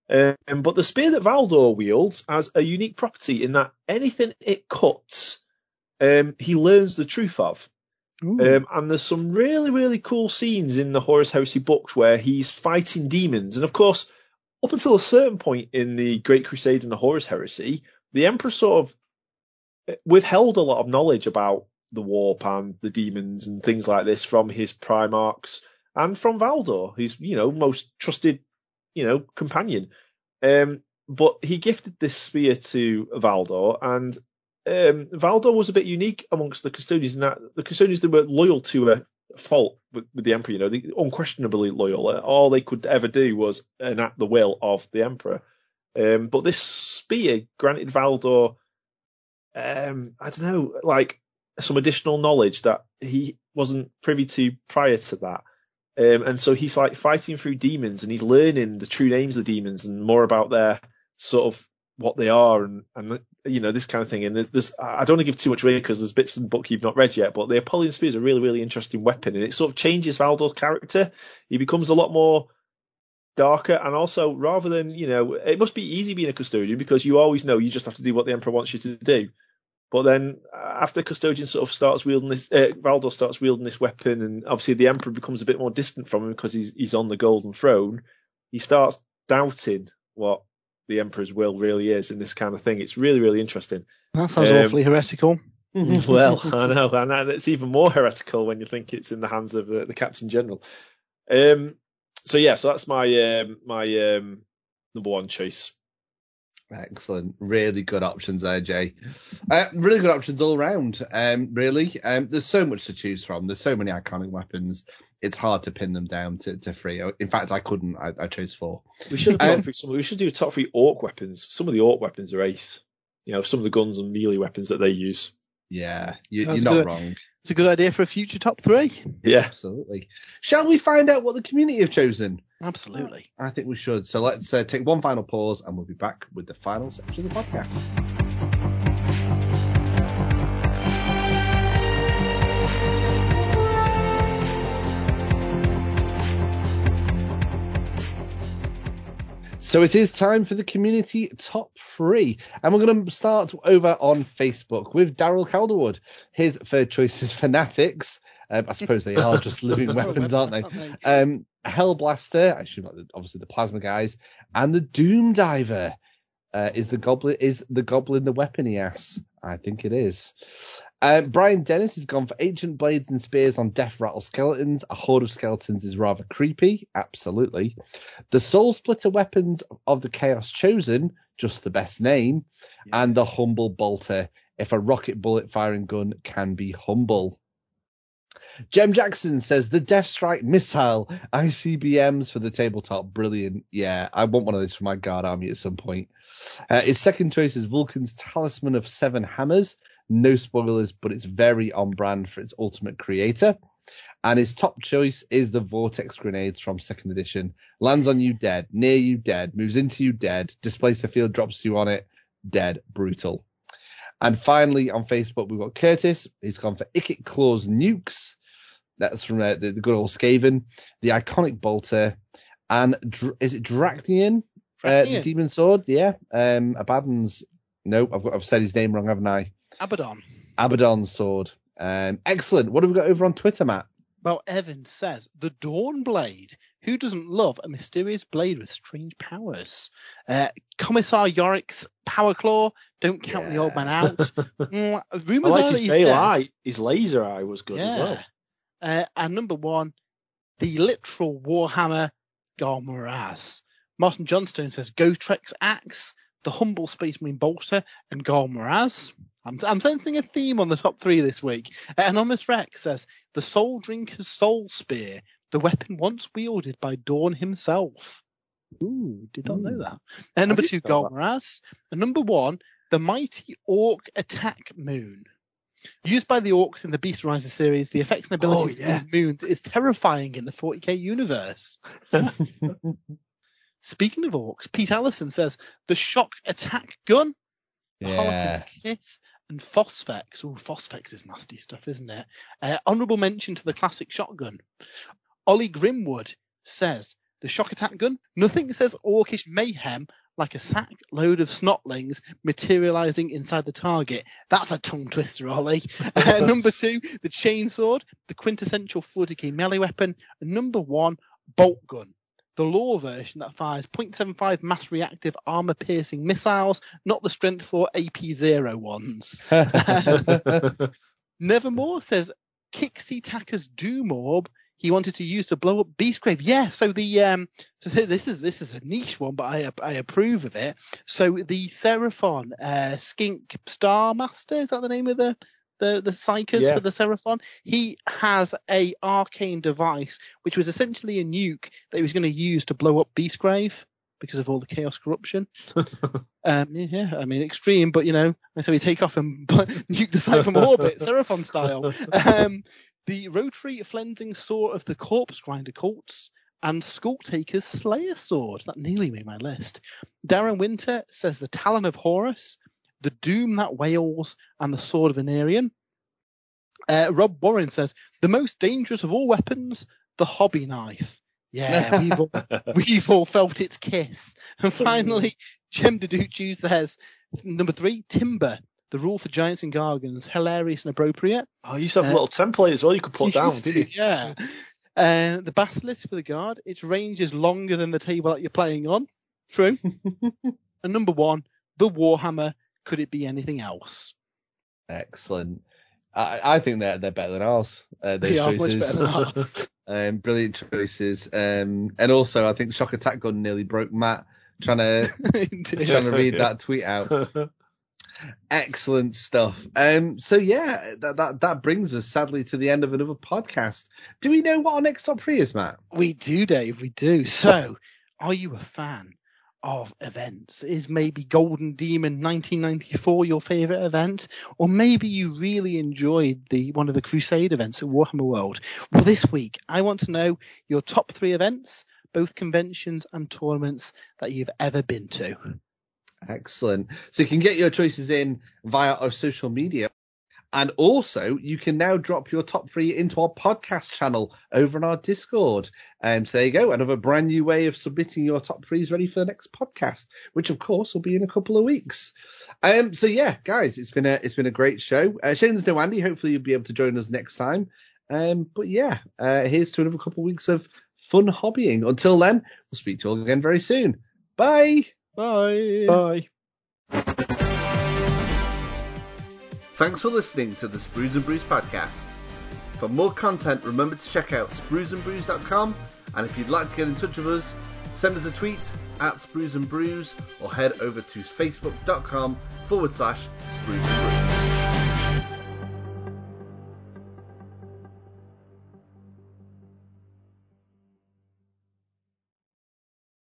C: Um, but the spear that Valdor wields has a unique property in that anything it cuts, um, he learns the truth of. Um, and there's some really, really cool scenes in the Horus Heresy books where he's fighting demons. And of course, up until a certain point in the Great Crusade and the Horus Heresy, the Emperor sort of withheld a lot of knowledge about the warp and the demons and things like this from his primarchs and from Valdor, his, you know, most trusted, you know, companion. Um, but he gifted this spear to Valdor and um, Valdor was a bit unique amongst the custodians in that the custodians they were loyal to a fault with, with the emperor. You know, they unquestionably loyal. All they could ever do was enact the will of the emperor. Um, but this spear granted Valdor, um, I don't know, like some additional knowledge that he wasn't privy to prior to that. Um, and so he's like fighting through demons and he's learning the true names of the demons and more about their sort of what they are and, and you know this kind of thing. And there's I don't want to give too much away because there's bits in the book you've not read yet, but the Apollyon Spear is a really really interesting weapon and it sort of changes Valdor's character. He becomes a lot more darker and also rather than you know it must be easy being a custodian because you always know you just have to do what the emperor wants you to do. But then after custodian sort of starts wielding this, uh, Valdor starts wielding this weapon, and obviously the emperor becomes a bit more distant from him because he's he's on the golden throne. He starts doubting what the emperor's will really is in this kind of thing. It's really really interesting.
B: that sounds
C: um,
B: awfully heretical.
C: well, I know, and it's even more heretical when you think it's in the hands of the, the captain general. Um, so yeah, so that's my um, my um, number one choice.
A: Excellent. Really good options there, Jay. Uh, really good options all around. Um, really. Um, there's so much to choose from. There's so many iconic weapons. It's hard to pin them down to, to three. In fact, I couldn't. I, I chose four.
C: We should have
A: Um,
C: through some. We should do top three orc weapons. Some of the orc weapons are ace. You know, some of the guns and melee weapons that they use.
A: Yeah, you, you're not
B: good.
A: wrong.
B: It's a good idea for a future top three.
C: Yeah.
A: Absolutely. Shall we find out what the community have chosen?
B: Absolutely.
A: I think we should. So let's uh, take one final pause and we'll be back with the final section of the podcast. So it is time for the community top three, and we're going to start over on Facebook with Daryl Calderwood. His third choice is Fanatics. Um, I suppose they are just living weapons, aren't they? Um, Hellblaster, I assume the, obviously the plasma guys, and the Doom Diver. Uh, is the goblin is the goblin the weapon he asks? I think it is. Um, Brian Dennis has gone for ancient blades and spears on death rattle skeletons. A horde of skeletons is rather creepy. Absolutely. The soul splitter weapons of the chaos chosen, just the best name, and the humble bolter. If a rocket bullet firing gun can be humble. Jem Jackson says the Death Strike missile ICBMs for the tabletop. Brilliant. Yeah, I want one of those for my guard army at some point. Uh, his second choice is Vulkan's Talisman of Seven Hammers. No spoilers, but it's very on brand for its ultimate creator. And his top choice is the Vortex grenades from second edition. Lands on you dead, near you dead, moves into you dead, displays a field, drops you on it, dead, brutal. And finally on Facebook, we've got Curtis, who's gone for Ikit Claws Nukes. That's from uh, the, the good old Skaven, the iconic bolter, and Dr- is it Dracnian? Uh, the demon sword, yeah. Um, Abaddon's. No, I've got, I've said his name wrong, haven't I?
B: Abaddon.
A: Abaddon's sword. Um, excellent. What have we got over on Twitter, Matt?
B: Well, Evan says the Dawn Blade. Who doesn't love a mysterious blade with strange powers? Uh, Commissar Yarrick's Power Claw. Don't count the old man out. Mm,
C: I
B: rumors
C: liked
B: are that
C: his
B: he's
C: pale
B: dead.
C: eye. His laser eye was good as well.
B: Uh, and number one, the literal Warhammer Ghal Maraz. Martin Johnstone says Gotrek's axe, the humble Space Marine bolter, and Ghal Maraz. I'm, I'm sensing a theme on the top three this week. Uh, Anonymous Rex says the Soul Drinker's Soul Spear, the weapon once wielded by Dorn himself. Ooh, did not know that. And number two,
C: that.
B: Ghal Maraz. And number one, the Mighty Orc Attack Moon. Used by the orcs in the Beast Arises series, the effects and abilities
C: Oh, yeah.
B: of these moons is terrifying in the 40k universe. Speaking of orcs, Pete Allison says the shock attack gun,
A: Yeah.
B: Kiss, and Phosphex. Oh, Phosphex is nasty stuff, isn't it? Uh, honourable mention to the classic shotgun. Ollie Grimwood says the shock attack gun. Nothing says orcish mayhem like a sack load of snotlings materializing inside the target. That's a tongue twister, Ollie. Uh, number two, the chainsword, the quintessential 40k melee weapon. And number one, bolt gun. The law version that fires 0.75 mass reactive armor piercing missiles, not the strength 4 AP0 ones. Nevermore says Kixi-Taka's Doom Orb he wanted to use to blow up Beastgrave. Yeah, so the um so th- this is this is a niche one, but I I approve of it. So the Seraphon uh Skink Star Master, is that the name of the the the psykers
C: Yeah.
B: for the Seraphon? He has a arcane device which was essentially a nuke that he was going to use to blow up Beastgrave because of all the chaos corruption. Um, yeah, I mean extreme, but you know, so we take off and nuke the site from orbit, Seraphon style. Um, the rotary flensing sword of the corpse grinder cults and Skulltaker's Slayer sword. That nearly made my list. Darren Winter says the Talon of Horus, the Doom that wails, and the Sword of Aenarion. Uh, Rob Warren says the most dangerous of all weapons, the hobby knife. Yeah, we've all, we've all felt its kiss. And finally, Jem Deducci says number three, Timber, the rule for giants and gargons, hilarious and appropriate.
C: Oh, you used to have
B: Uh,
C: a little template as well you could put down, did
B: to,
C: you?
B: Yeah. Uh, the basilisk for the guard. Its range is longer than the table that you're playing on. True. and number one, the Warhammer. Could it be anything else?
A: Excellent. I, I think they're they're better than ours. Uh, those
B: They are much better than ours.
A: Um, brilliant choices. Um, and also, I think Shock Attack Gun nearly broke Matt trying to
B: Indeed.
A: trying to read that tweet out. Excellent stuff. Um, so yeah, that, that that brings us sadly to the end of another podcast. Do we know what our next top three is, Matt?
B: We do, Dave. We do. So, are you a fan of events? Is maybe Golden Demon 1994 your favorite event, or maybe you really enjoyed the one of the Crusade events at Warhammer World? Well, this week I want to know your top three events, both conventions and tournaments that you've ever been to.
A: Excellent. So you can get your choices in via our social media. And also, you can now drop your top three into our podcast channel over on our Discord. Um, so there you go, another brand new way of submitting your top threes ready for the next podcast, which of course will be in a couple of weeks. Um, so yeah, guys, it's been a it's been a great show. Uh, shame there's no Andy. Hopefully you'll be able to join us next time. Um, but yeah, uh, here's to another couple of weeks of fun hobbying. Until then, we'll speak to you all again very soon. Bye.
B: Bye.
C: Bye.
A: Thanks for listening to the Sprues and Brews podcast. For more content, remember to check out spruesandbrews.com. And if you'd like to get in touch with us, send us a tweet at Sprues and Brews or head over to facebook.com forward slash Sprues.